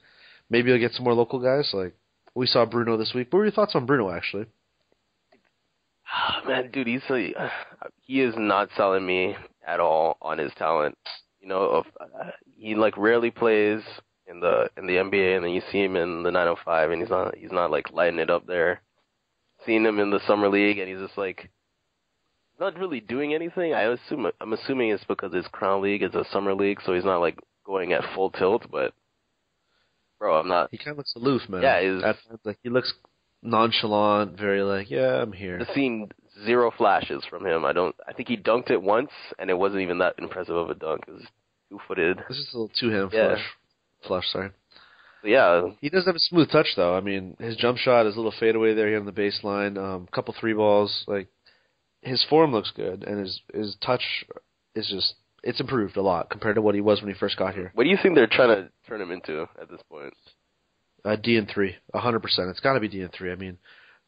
maybe you'll get some more local guys. Like we saw Bruno this week. What were your thoughts on Bruno? Actually, Man, dude, he's he is not selling me at all on his talent. You know, uh, he like rarely plays in the in the NBA, and then you see him in the 905, and he's not he's not like lighting it up there. Seeing him in the summer league, and he's just like not really doing anything. I assume I'm assuming it's because his crown league is a summer league, so he's not like going at full tilt. But bro, I'm not. he kind of looks aloof, man. Yeah, he's- like he looks nonchalant, very like, yeah, I'm here. I've seen zero flashes from him. I don't. I think he dunked it once, and it wasn't even that impressive of a dunk. It was two footed. This is a little two hand Yeah. flush. Flush, sorry. Yeah, He does have a smooth touch though. I mean, his jump shot, his little fadeaway there here on the baseline, um, couple three balls, like his form looks good, and his his touch is just it's improved a lot compared to what he was when he first got here. what do you think they're trying to turn him into at this point? Uh, D and three, a hundred percent. It's got to be D and three. I mean,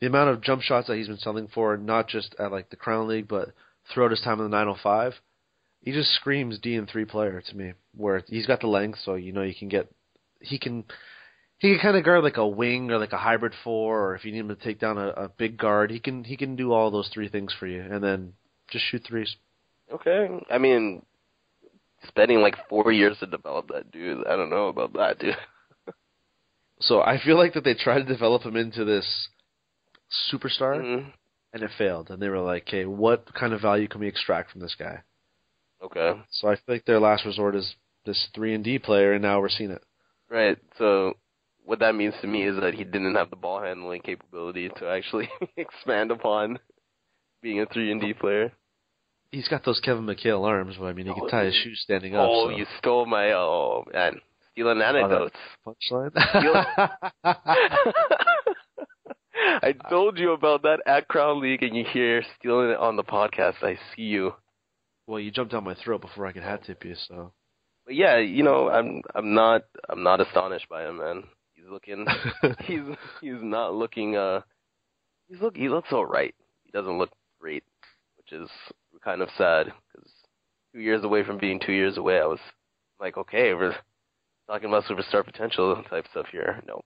the amount of jump shots that he's been selling for, not just at like the Crown League, but throughout his time in the 905, he just screams D and three player to me. Where he's got the length, so you know you can get, he can, he can kind of guard like a wing or like a hybrid four, or if you need him to take down a, a big guard, he can he can do all those three things for you, and then just shoot threes. Okay, I mean, spending like four years to develop that dude. I don't know about that, dude. So I feel like that they tried to develop him into this superstar, Mhm. and it failed. And they were like, okay, what kind of value can we extract from this guy? Okay, So I feel like their last resort is this three and D player, and now we're seeing it. right. So what that means to me is that he didn't have the ball handling capability to actually expand upon being a three and D player. He's got those Kevin McHale arms, but I mean, he can tie his shoes standing up. Oh, so. you stole my oh man, stealing anecdotes. punchline. I told you about that at Crown League, and you hear stealing it on the podcast. I see you. well, you jumped down my throat before I could hat tip you, so But yeah, you know, I'm I'm not I'm not astonished by him, man. He's looking he's he's not looking uh he's look he looks all right. He doesn't look great, which is kind of sad because two years away from being two years away, I was like, okay, we're talking about superstar potential type stuff here. No,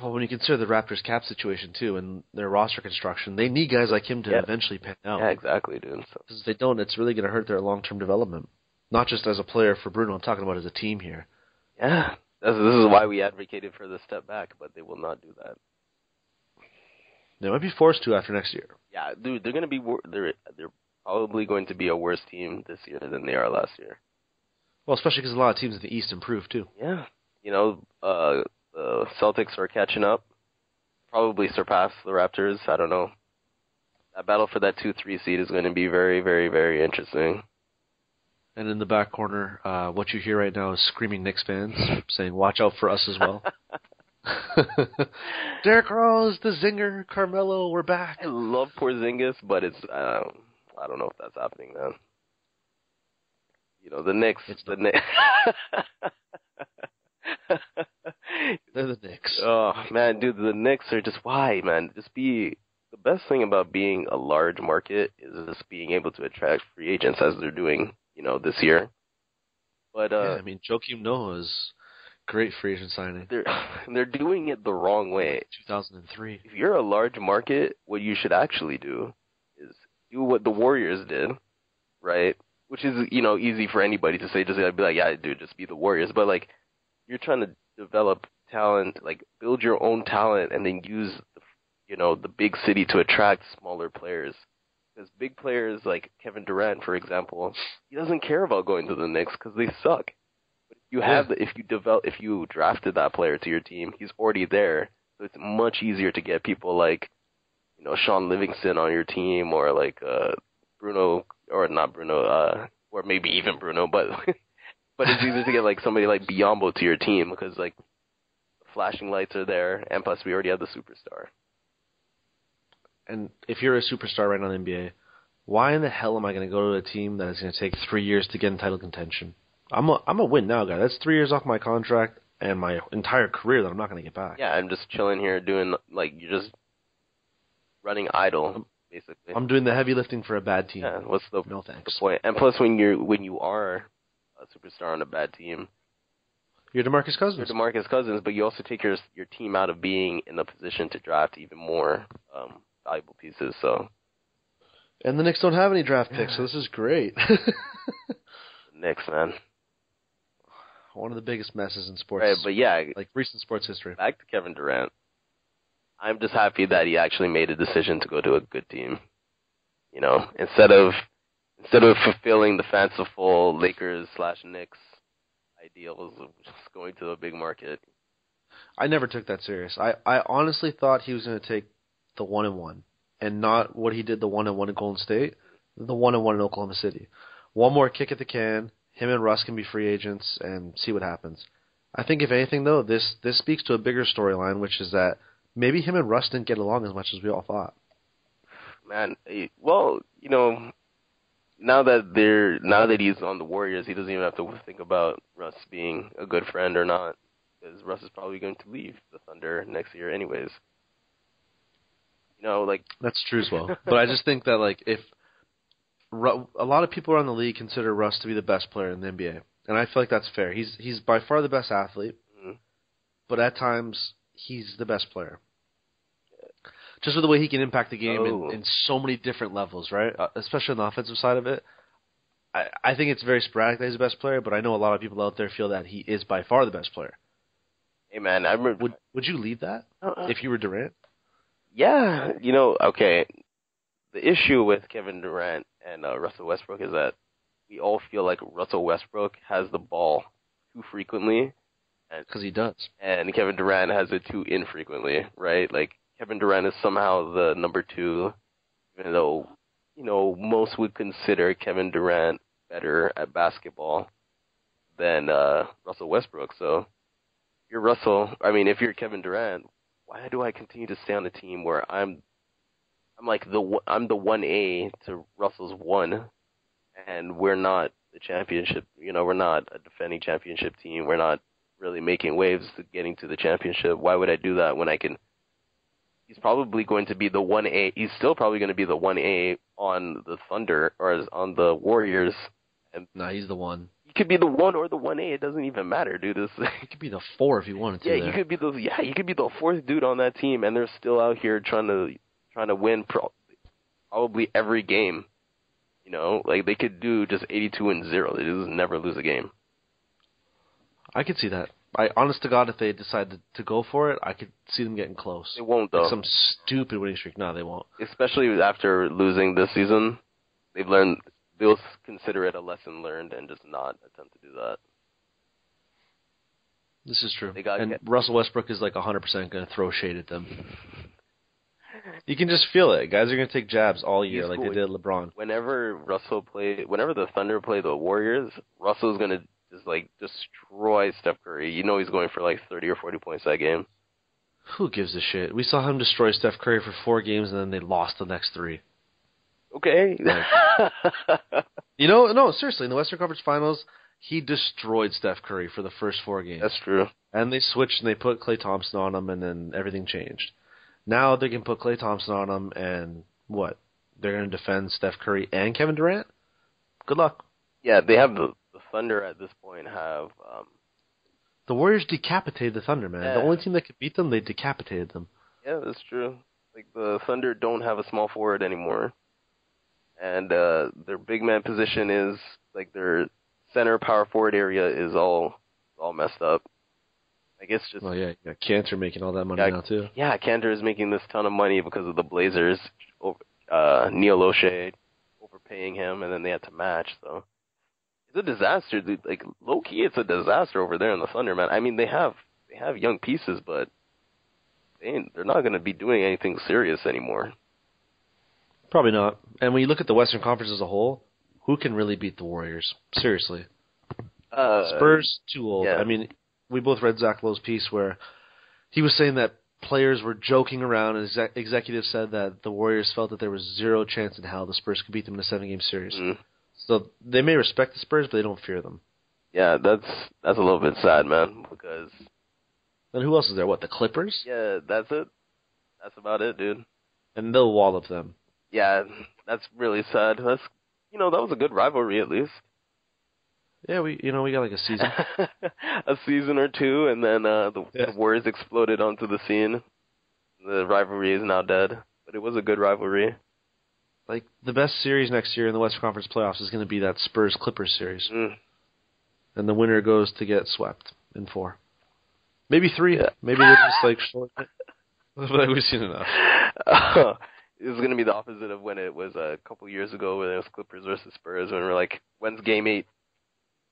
well, when you consider the Raptors' cap situation too and their roster construction, they need guys like him to Yeah. eventually pan out. yeah, exactly, dude. So Because if they don't, it's really going to hurt their long-term development. Not just as a player for Bruno, I'm talking about as a team here. yeah, this, this is why we advocated for the step back, but they will not do that. They might be forced to after next year. Yeah, dude, they're gonna be wor- they're they're probably going to be a worse team this year than they are last year. Well, especially because a lot of teams in the East improved too. Yeah, you know, uh, the Celtics are catching up, probably surpass the Raptors. I don't know. That battle for that two three seed is going to be very, very, very interesting. And in the back corner, uh, what you hear right now is screaming Knicks fans saying, "Watch out for us as well." Derrick Rose, the zinger, Carmelo, we're back. I love Porzingis, but it's I don't, I don't know if that's happening, man. You know, the Knicks, It's the Knicks. They're the Knicks. Oh man, dude, the Knicks are just why, man. Just be the best thing about being a large market is just being able to attract free agents as they're doing, you know, this year. But yeah, uh I mean, Joakim Noah's great free agent signing, they're they're doing it the wrong way. 2003. If you're a large market, what you should actually do is do what the Warriors did, right? Which is, you know, easy for anybody to say. Just like, be like, yeah, dude, just be the Warriors. But like, you're trying to develop talent, like build your own talent, and then use, the, you know, the big city to attract smaller players. Because big players like Kevin Durant, for example, he doesn't care about going to the Knicks because they suck. But if you have, the, if you develop, if you drafted that player to your team, he's already there. So it's much easier to get people like, you know, Shaun Livingston on your team or like uh Bruno or not Bruno, uh or maybe even Bruno, but but it's easier to get like somebody like Biyombo to your team because like flashing lights are there, and plus we already have the superstar. And if you're a superstar right now in the NBA, why in the hell am I going to go to a team that is going to take three years to get in title contention? I'm a I'm a win now guy. That's three years off my contract and my entire career that I'm not going to get back. Yeah, I'm just chilling here doing like you're just running idle basically. I'm doing the heavy lifting for a bad team. yeah, what's the, No the thanks. point? And plus, when you're when you are a superstar on a bad team, You're Demarcus Cousins. you're. Demarcus Cousins, but you also take your your team out of being in a position to draft even more um, valuable pieces. So And the Knicks don't have any draft picks, so this is great. Knicks, man. One of the biggest messes in sports, Right, but yeah, like recent sports history. back to Kevin Durant. I'm just happy that he actually made a decision to go to a good team. You know, instead of instead of fulfilling the fanciful Lakers slash Knicks ideals of just going to a big market. I never took that serious. I I honestly thought he was going to take the one and one, and not what he did the one and one in Golden State, the one and one in Oklahoma City. One more kick at the can. Him and Russ can be free agents and see what happens. I think if anything though, this this speaks to a bigger storyline, which is that maybe him and Russ didn't get along as much as we all thought. Man, well, you know, now that they're now that he's on the Warriors, he doesn't even have to think about Russ being a good friend or not, because Russ is probably going to leave the Thunder next year, anyways. You know, like That's true as well. but I just think that like if Ru- a lot of people around the league consider Russ to be the best player in the NBA, and I feel like that's fair. He's he's by far the best athlete, mhm. but at times he's the best player. Just with the way he can impact the game Oh. in, in so many different levels, right? Uh, especially on the offensive side of it. I, I think it's very sporadic that he's the best player, but I know a lot of people out there feel that he is by far the best player. hey man, I remember. Would would you leave that if you were Durant? Yeah, you know, okay. The issue with Kevin Durant and uh, Russell Westbrook is that we all feel like Russell Westbrook has the ball too frequently, Because he does. and Kevin Durant has it too infrequently, right? Like Kevin Durant is somehow the number two, even though you know most would consider Kevin Durant better at basketball than uh, Russell Westbrook. So, you're Russell. I mean, if you're Kevin Durant, why do I continue to stay on the team where I'm, I'm like the I'm the one A to Russell's one, and we're not the championship. You know, we're not a defending championship team. We're not really making waves to getting to the championship. Why would I do that when I can? He's probably going to be the one A. He's still probably going to be the one A on the Thunder or on the Warriors. No, he's the one. He could be the one or the one A. It doesn't even matter, dude. This, He could be the four if he wanted to. yeah, you could be the yeah, you could be the fourth dude on that team, and they're still out here trying to trying to win pro- probably every game. You know, like they could do just eighty-two and zero. They just never lose a game. I could see that. I honest to God, if they decided to go for it, I could see them getting close. They won't though. Like some stupid winning streak. No, they won't. especially after losing this season, they've learned they'll consider it a lesson learned and just not attempt to do that. This is true. They got- and Russell Westbrook is like 100% going to throw shade at them. You can just feel it. Guys are going to take jabs all year, He's like cool. they did LeBron. Whenever Russell play, whenever the Thunder play the Warriors, Russell's gonna just like destroy Steph Curry. You know he's going for like thirty or forty points that game. Who gives a shit? We saw him destroy Steph Curry for four games, and then they lost the next three. Okay. You know, no, seriously, in the Western Conference Finals, he destroyed Steph Curry for the first four games. That's true. And they switched and they put Klay Thompson on him, and then everything changed. Now they can put Klay Thompson on him, and what? They're going to defend Steph Curry and Kevin Durant? Good luck. Yeah, they have the Thunder at this point have um The Warriors decapitated the Thunder, man. Yeah. The only team that could beat them, they decapitated them. Yeah, that's true. Like the Thunder don't have a small forward anymore, and uh their big man position is like their center power forward area is all all messed up. Like it's just Oh yeah, yeah. Kanter making all that money Yeah. now too. yeah, Kanter is making this ton of money because of the Blazers. over- Uh, Neil Olshey overpaying him, and then they had to match. So it's a disaster, dude. Like low key, it's a disaster over there in the Thunder, man. I mean, they have they have young pieces, but they ain't, they're not going to be doing anything serious anymore. Probably not. And when you look at the Western Conference as a whole, who can really beat the Warriors? Seriously. Uh, Spurs too old. yeah. I mean, we both read Zach Lowe's piece where he was saying that players were joking around, and exec- executives said that the Warriors felt that there was zero chance in hell the Spurs could beat them in a seven-game series. mm, So they may respect the Spurs, but they don't fear them. yeah, that's that's a little bit sad, man. Because then who else is there? What the Clippers? yeah, that's it. That's about it, dude. And they'll wallop them. Yeah, that's really sad. That's you know that was a good rivalry at least. Yeah, we you know we got like a season. a season or two, and then uh, the, Yeah. the Warriors exploded onto the scene. The rivalry is now dead, but it was a good rivalry. Like the best series next year in the Western Conference playoffs is going to be that Spurs Clippers series, Mm. and the winner goes to get swept in four, maybe three. Yeah. Maybe they just like short. But we've seen enough. it was going to be the opposite of when it was a couple years ago when it was Clippers versus Spurs, when we are like, when's Game Eight?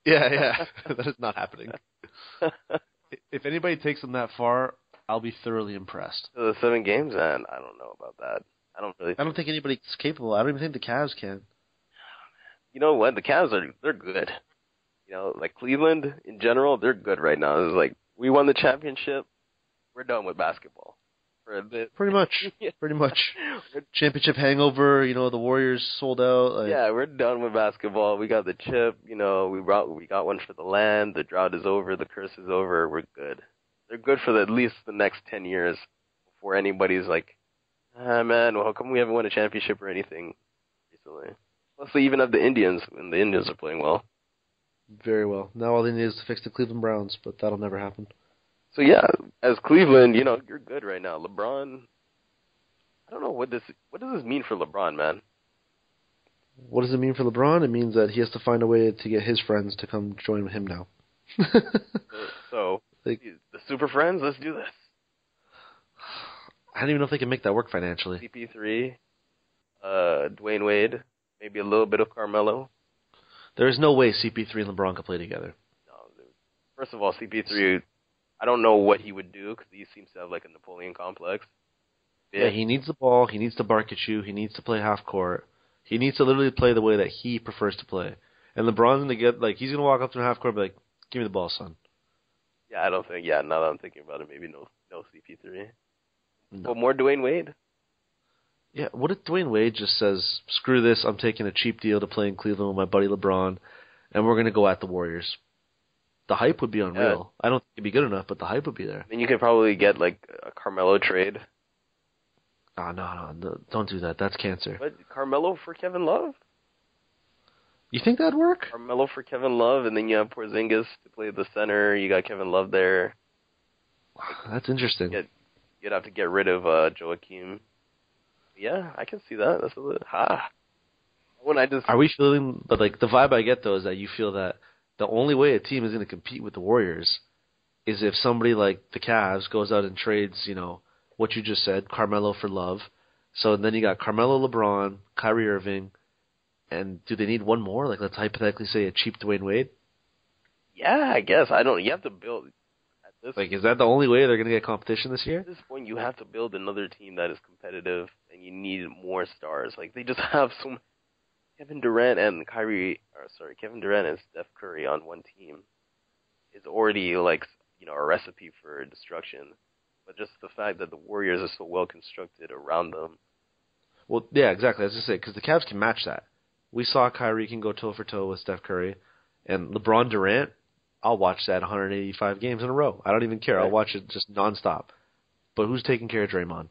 Yeah, yeah, that is not happening. If anybody takes them that far, I'll be thoroughly impressed. the seven games, and I don't know about that. I don't really. I don't think anybody's capable. I don't even think the Cavs can. you know what? The Cavs are they're good. You know, like Cleveland in general, they're good right now. It's like we won the championship. We're done with basketball for a bit. Pretty much. Yeah. Pretty much. Championship hangover. You know the Warriors sold out. Like, yeah, we're done with basketball. We got the chip. You know, we brought we got one for the land. The drought is over. The curse is over. We're good. They're good for the, at least the next ten years before anybody's like, ah man, well, how come we haven't won a championship or anything recently? Plus, they even have the Indians, and the Indians are playing well. Very well. Now all they need is to fix the Cleveland Browns, but that'll never happen. So yeah, as Cleveland, you know, you're good right now. LeBron, I don't know what this what does this mean for LeBron, man. What does it mean for LeBron? It means that he has to find a way to get his friends to come join him now. So Like- the Super Friends, let's do this. I don't even know if they can make that work financially. CP3, uh, Dwyane Wade, maybe a little bit of Carmelo. There is no way CP3 and LeBron could play together. No. First of all, CP3, I don't know what he would do because he seems to have like a Napoleon complex. Yeah, he needs the ball. He needs to bark at you. He needs to play half court. He needs to literally play the way that he prefers to play. And LeBron's gonna get like he's gonna walk up to half court and be like, "Give me the ball, son." yeah, I don't think. Yeah, now that I'm thinking about it, maybe no, no CP3. No. But more Dwyane Wade. Yeah, what if Dwyane Wade just says, "Screw this! I'm taking a cheap deal to play in Cleveland with my buddy LeBron, and we're gonna go at the Warriors." The hype would be unreal. I don't think it'd be good enough, but the hype would be there. Then you could probably get like a Carmelo trade. Oh no, no, no, don't do that. That's cancer. But Carmelo for Kevin Love? You think that'd work? Carmelo for Kevin Love, and then you have Porzingis to play the center. You got Kevin Love there. That's interesting. Yeah. You'd have to get rid of uh, Joakim. Yeah, I can see that. That's a little ha. When I just Are we feeling? But like the vibe I get though is that you feel that the only way a team is going to compete with the Warriors is if somebody like the Cavs goes out and trades, you know, what you just said, Carmelo for Love. So then you got Carmelo, LeBron, Kyrie Irving, and do they need one more? Like let's hypothetically say a cheap Dwyane Wade. yeah, I guess I don't. You have to build Like is that the only way they're going to get competition this year? at this point. You have to build another team that is competitive, and you need more stars. Like they just have some Kevin Durant and Kyrie, or sorry, Kevin Durant and Steph Curry on one team is already like you know a recipe for destruction. But just the fact that the Warriors are so well constructed around them, Well, yeah, exactly. As I say, because the Cavs can match that. We saw Kyrie can go toe for toe with Steph Curry, and LeBron Durant. I'll watch that 185 games in a row. I don't even care. I'll watch it just nonstop. But who's taking care of Draymond?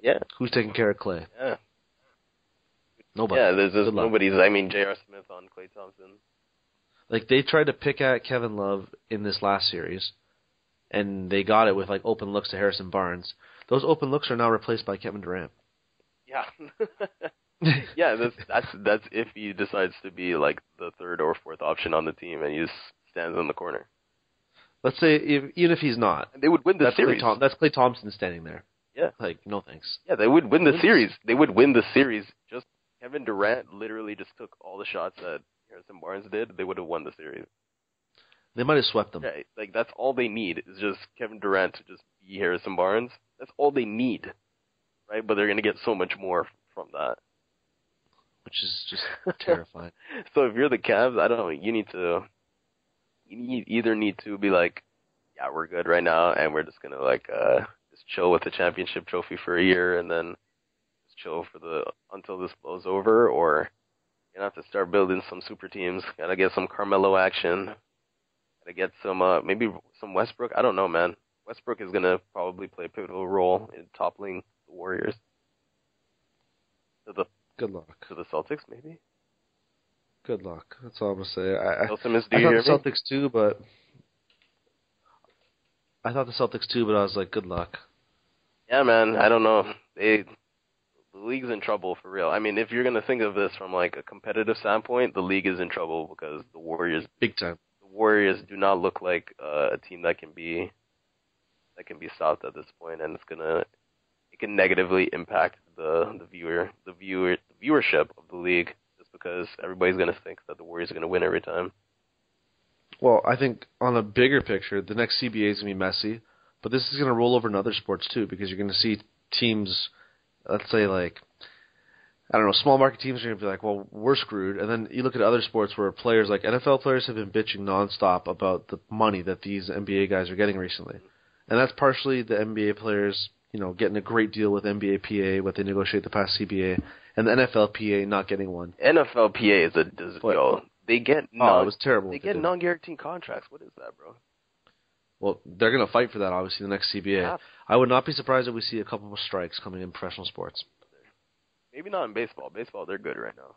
yeah, Who's taking care of Klay? yeah, Nobody. yeah. There's, luck. nobody's. I mean, J.R. Smith on Klay Thompson. Like they tried to pick at Kevin Love in this last series, and they got it with like open looks to Harrison Barnes. Those open looks are now replaced by Kevin Durant. Yeah. yeah, that's that's that's if he decides to be like the third or fourth option on the team and he just stands in the corner. Let's say if, even if he's not, they would win the that's Klay, series. That's Klay Thompson standing there. Yeah. Like no thanks. Yeah, they would win the series. They would win the series. Just Kevin Durant literally just took all the shots that Harrison Barnes did. They would have won the series. They might have swept them. Yeah, like that's all they need is just Kevin Durant to just be Harrison Barnes. That's all they need, right? But they're gonna get so much more from that. which is just terrifying. So if you're the Cavs, I don't know. You need to you either need to be like, yeah, we're good right now, and we're just gonna like uh just chill with the championship trophy for a year, and then just chill for the until this blows over, or you have to start building some super teams. Gotta get some Carmelo action. Gotta get some uh maybe some Westbrook. I don't know, man. Westbrook is gonna probably play a pivotal role in toppling the Warriors to the Good luck. to the Celtics, maybe. Good luck. That's all I'm gonna say. I, I, do I you thought the me? Celtics too, but I thought the Celtics too, but I was like, good luck. Yeah, man. I don't know. They the league's in trouble for real. I mean, if you're gonna think of this from like a competitive standpoint, the league is in trouble because the Warriors Big time. the Warriors do not look like uh, a team that can be that can be stopped at this point, and it's gonna it can negatively impact the the viewer the viewer the viewership of the league because everybody's gonna think that the Warriors are gonna win every time. Well, I think on a bigger picture, the next CBA is gonna be messy, but this is gonna roll over in other sports too because you're gonna see teams, let's say like. I don't know. Small market teams are going to be like, "Well, we're screwed." And then you look at other sports where players like NFL players have been bitching nonstop about the money that these NBA guys are getting recently, and that's partially the NBA players, you know, getting a great deal with NBA PA, what they negotiate the past CBA, and the NFL PA not getting one. NFLPA is a yo. They get Oh, non, it was terrible. they get non-guaranteed contracts. What is that, bro? Well, they're going to fight for that, obviously, the next CBA. Yeah. I would not be surprised if we see a couple of strikes coming in professional sports. Maybe not in baseball. Baseball, they're good right now.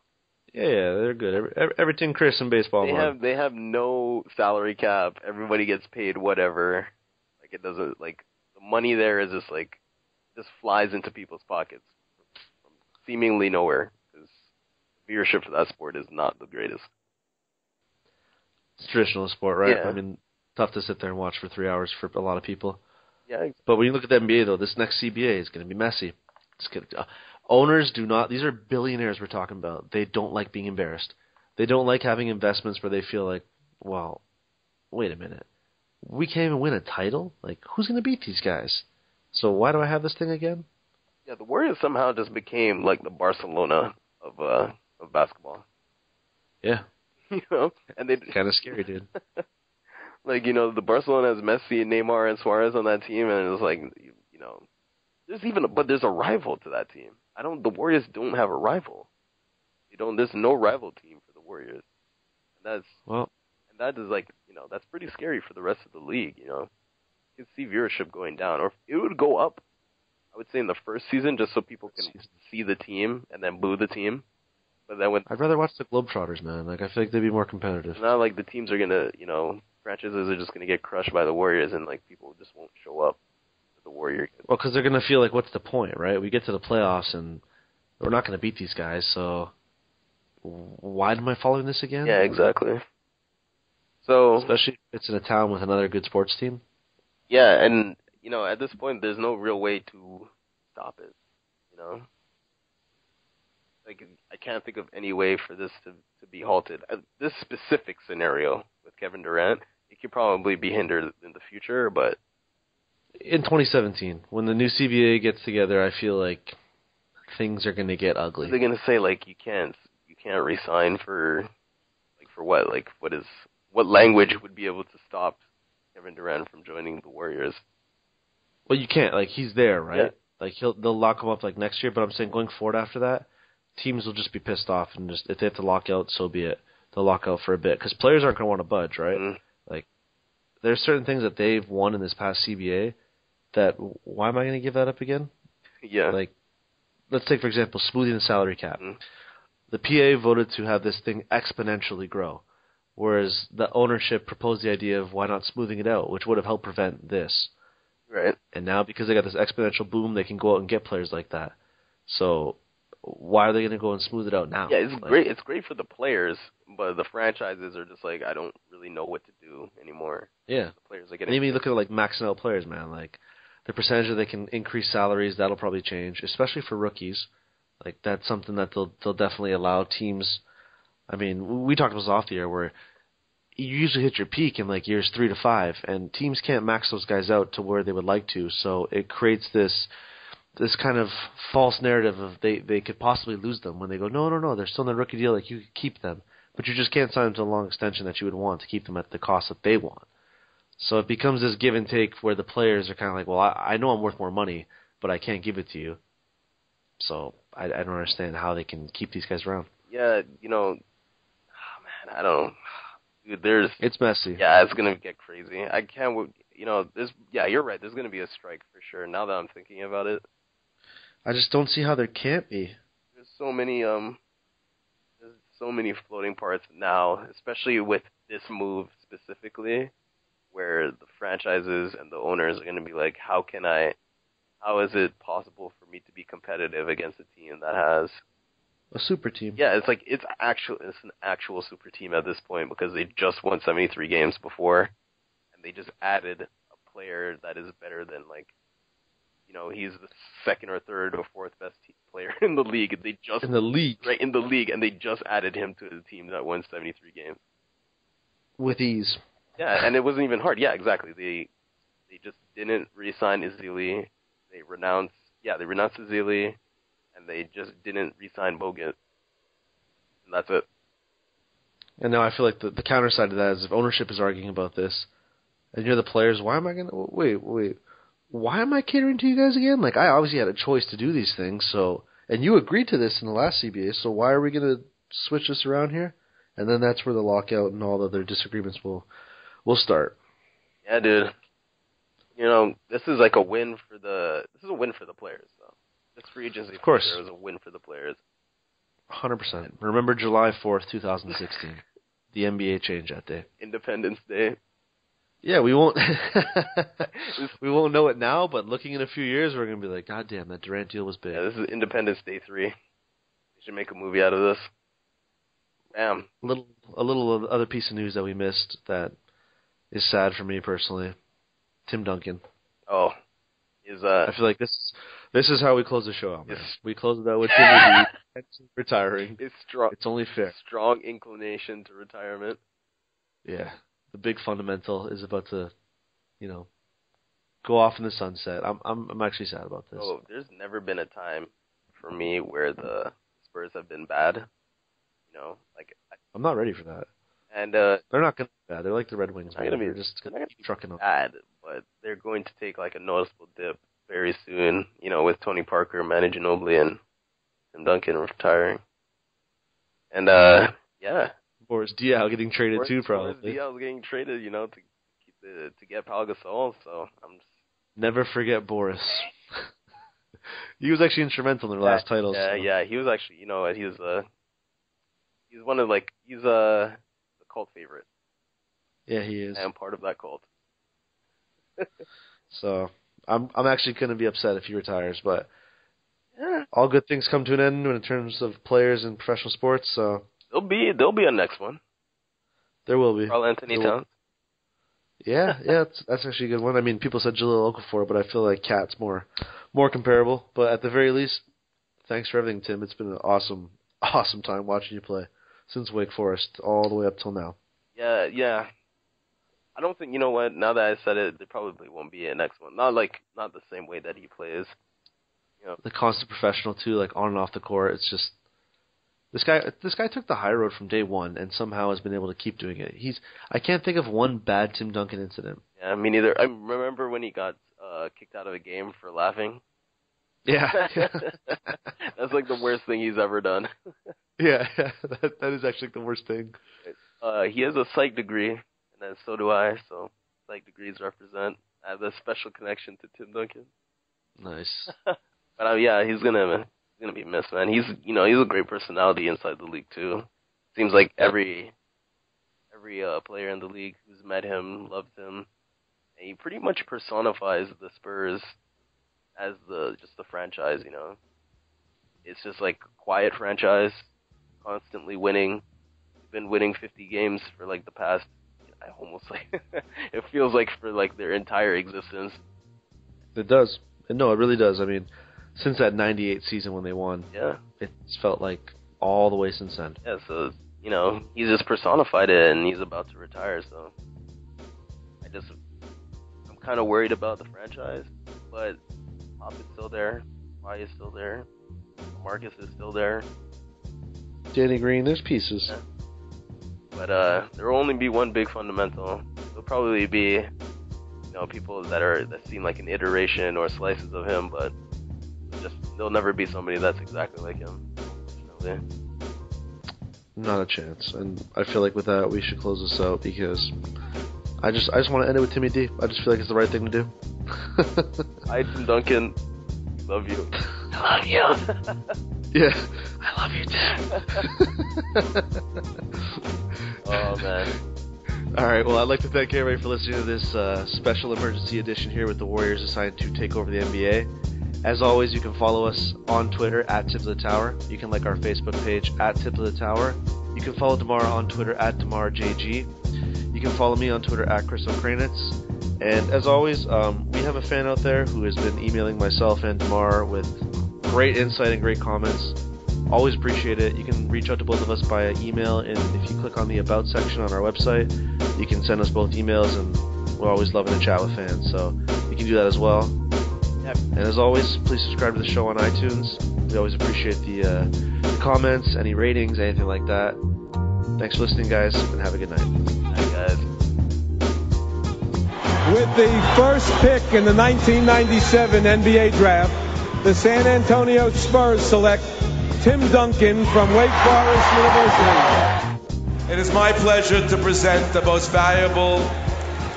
Yeah, yeah, they're good. Every, every, everything Chris in baseball. They have they have no salary cap. Everybody gets paid whatever. Like it doesn't like money there is just like just flies into people's pockets from seemingly nowhere because viewership for that sport is not the greatest. It's traditional sport, right? Yeah. I mean, tough to sit there and watch for three hours for a lot of people. Yeah, But when you look at the NBA, though, this next CBA is going to be messy. It's gonna, uh, owners do not; these are billionaires we're talking about. They don't like being embarrassed. They don't like having investments where they feel like, well, wait a minute, we can't even win a title. Like, who's going to beat these guys? So why do I have this thing again? yeah. The Warriors somehow just became like the Barcelona of uh of basketball. Yeah, you know, and they kind of scary, dude. like you know the Barcelona has Messi, and Neymar, and Suarez on that team, and it's like you, you know there's even a, but there's a rival to that team. I don't. The Warriors don't have a rival. You don't. There's no rival team for the Warriors, and that's Well, that is like you know that's pretty scary for the rest of the league. You know, you can see viewership going down, or it would go up. I would say in the first season, just so people can Season. see the team and then boo the team. But then when I'd rather watch the Globetrotters, man. Like, I feel like they'd be more competitive. now like the teams are gonna, you know, franchises are just gonna get crushed by the Warriors, and like people just won't show up to the Warrior. Well, because they're going to feel like, what's the point, right? We get to the playoffs and we're not going to beat these guys, so why am I following this again? Yeah, exactly. So Especially if it's in a town with another good sports team. yeah, and you know, at this point, there's no real way to stop it. You know, like I can't think of any way for this to to be halted. Uh, This specific scenario with Kevin Durant, it could probably be hindered in the future, but In 2017, when the new CBA gets together, I feel like things are going to get ugly. they're gonna say like you can't you can't resign for like for what like what is what language would be able to stop Kevin Durant from joining the Warriors? Well, you can't. Like, he's there, right? Yeah. Like, he'll they'll lock him up like next year. But I'm saying going forward after that, teams will just be pissed off and just if they have to lock out, so be it. They'll lock out for a bit because players aren't going to want to budge, right? Mm. there's certain things that they've won in this past CBA that why am I going to give that up again? Yeah. Like, let's take for example smoothing the salary cap. Mhm. The PA voted to have this thing exponentially grow, whereas the ownership proposed the idea of why not smoothing it out, which would have helped prevent this. right. And now because they got this exponential boom, they can go out and get players like that. So why are they going to go and smooth it out now? Yeah, it's Like, great. It's great for the players, but the franchises are just like, I don't really know what to do anymore. Yeah. The players are And getting. even look at like maxing out players, man. Like the percentage that they can increase salaries, that'll probably change, especially for rookies. Like that's something that they'll they'll definitely allow teams. I mean, we talked about this off the air where you usually hit your peak in like years three to five, and teams can't max those guys out to where they would like to. So it creates this this kind of false narrative of they they could possibly lose them when they go no no no they're still in the rookie deal like you could keep them but you just can't sign them to a long extension that you would want to keep them at the cost that they want. So it becomes this give and take where the players are kind of like, well, I, I know I'm worth more money, but I can't give it to you. So I, I don't understand how they can keep these guys around. Yeah, you know, man, I don't. Dude, there's It's messy. yeah, it's gonna get crazy. I can't. You know, there's yeah, you're right. There's gonna be a strike for sure. Now that I'm thinking about it, I just don't see how there can't be. there's so many um, there's so many floating parts now, especially with this move specifically, where the franchises and the owners are gonna be like, how can I, how is it possible for me to be competitive against a team that has A super team. Yeah, it's like it's actual it's an actual super team at this point because they just won 73 games before and they just added a player that is better than like you know, he's the second or third or fourth best team player in the league. They just In the league right in the league and they just added him to the team that won 73 games. with ease. Yeah, and it wasn't even hard. Yeah, exactly. They they just didn't re-sign Ezeli. They renounced yeah, they renounced Ezeli and they just didn't re-sign Bogut. And that's it. And now I feel like the, the counter side of that is if ownership is arguing about this, and you're the players, why am I gonna wait? Wait, why am I catering to you guys again? Like I obviously had a choice to do these things, so and you agreed to this in the last CBA, so why are we gonna switch this around here? And then that's where the lockout and all the other disagreements will will start. Yeah, dude. You know, this is like a win for the. This is a win for the players, This free agency, Of course. There was a win for the players. Hundred percent. Remember July fourth, two thousand sixteen. The NBA changed that day. Independence Day. Yeah, we won't we won't know it now, but looking in a few years, we're gonna be like, God damn, that Durant deal was big. Yeah, this is Independence Day three. They should make a movie out of this. Bam. A little a little other piece of news that we missed that is sad for me personally. Tim Duncan. Oh, is uh, I feel like this this is how we close the show out. Man. Yes. We close it out with Timmy D retiring. his strong, It's only fair. strong inclination to retirement. Yeah, the big fundamental is about to, you know, go off in the sunset. I'm I'm I'm actually sad about this. Oh, there's never been a time for me where the Spurs have been bad. You know, like, I'm not ready for that. and uh, They're not gonna be bad. They're like the Red Wings. They're gonna be- They're just they're gonna gonna keep trucking up. bad, but they're going to take like a noticeable dip very soon. You know, with Tony Parker, Manu Ginobili, and Tim Duncan retiring. And uh, yeah, Boris Diaw getting traded too, probably. Boris Diaw getting traded, you know, to keep the to get Pau Gasol. So I'm just Never forget Boris. he was actually instrumental in their last titles. Yeah, so. yeah, he was actually, you know, he was uh, he's one of like he's uh, a cult favorite. yeah, he is. I am part of that cult. So I'm I'm actually gonna be upset if he retires, but Yeah, all good things come to an end in terms of players in professional sports. So there'll be there'll be a next one. there will be. Karl Anthony There will- Towns. Yeah, yeah, that's, that's actually a good one. I mean, people said Jahlil Okafor, but I feel like Cat's more more comparable. But at the very least, thanks for everything, Tim. It's been an awesome awesome time watching you play since Wake Forest all the way up till now. Yeah, yeah. I don't think you know what. Now that I said it, there probably won't be a next one. Not like not the same way that he plays. You know. The constant professional too, like on and off the court. It's just this guy. This guy took the high road from day one, and somehow has been able to keep doing it. He's. I can't think of one bad Tim Duncan incident. Yeah, me neither. I remember when he got uh kicked out of a game for laughing. Yeah, That's like the worst thing he's ever done. yeah, yeah. That that is actually the worst thing. Uh, he has a psych degree, and so do I. So like degrees represent. I have a special connection to Tim Duncan. Nice. But uh, yeah, he's gonna he's gonna be missed, man. He's you know he's a great personality inside the league too. Seems like every every uh, player in the league who's met him loves him. And he pretty much personifies the Spurs as the just the franchise. You know, it's just like a quiet franchise, constantly winning. Been winning 50 games for like the past. I almost like it feels like for like their entire existence. It does. No, it really does. I mean, since that '98 season when they won, Yeah. it's felt like all the way since then. Yeah, so you know, he's just personified it, and he's about to retire. So I just, I'm kind of worried about the franchise, but Pop is still there, Pai is still there, Marcus is still there. Danny Green, there's pieces. Yeah. But uh, there will only be one big fundamental. There'll probably be, you know, people that are that seem like an iteration or slices of him, but just there'll never be somebody that's exactly like him. Unfortunately. Not a chance. And I feel like with that we should close this out because I just I just want to end it with Timmy D. I just feel like it's the right thing to do. Hi, Tim Duncan. Love you. I love you. yeah, I love you, Tim. oh man. All right. Well, I'd like to thank everybody for listening to this uh, special emergency edition here with the Warriors assigned to take over the NBA. As always, you can follow us on Twitter at Tip of the Tower. You can like our Facebook page at Tip of the Tower. You can follow Demar on Twitter at DemarJG. You can follow me on Twitter at Chris Okrainetz. And as always, um, we have a fan out there who has been emailing myself and Demar with great insight and great comments. Always appreciate it. You can reach out to both of us via email, and if you click on the About section on our website, you can send us both emails, and we're always loving to chat with fans. So you can do that as well. And as always, please subscribe to the show on iTunes. We always appreciate the, uh, the comments, any ratings, anything like that. Thanks for listening, guys, and have a good night. Night, guys. With the first pick in the 1997 NBA draft, the San Antonio Spurs select Tim Duncan from Wake Forest University. It is my pleasure to present the most valuable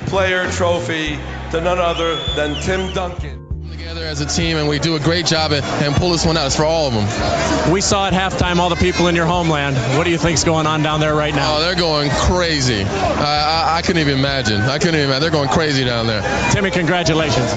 player trophy to none other than Tim Duncan together as a team and we do a great job and, and pull this one out. It's for all of them. We saw at halftime all the people in your homeland. What do you think's going on down there right now? Oh, they're going crazy. I, I, I couldn't even imagine. I couldn't even imagine. They're going crazy down there. Timmy, congratulations.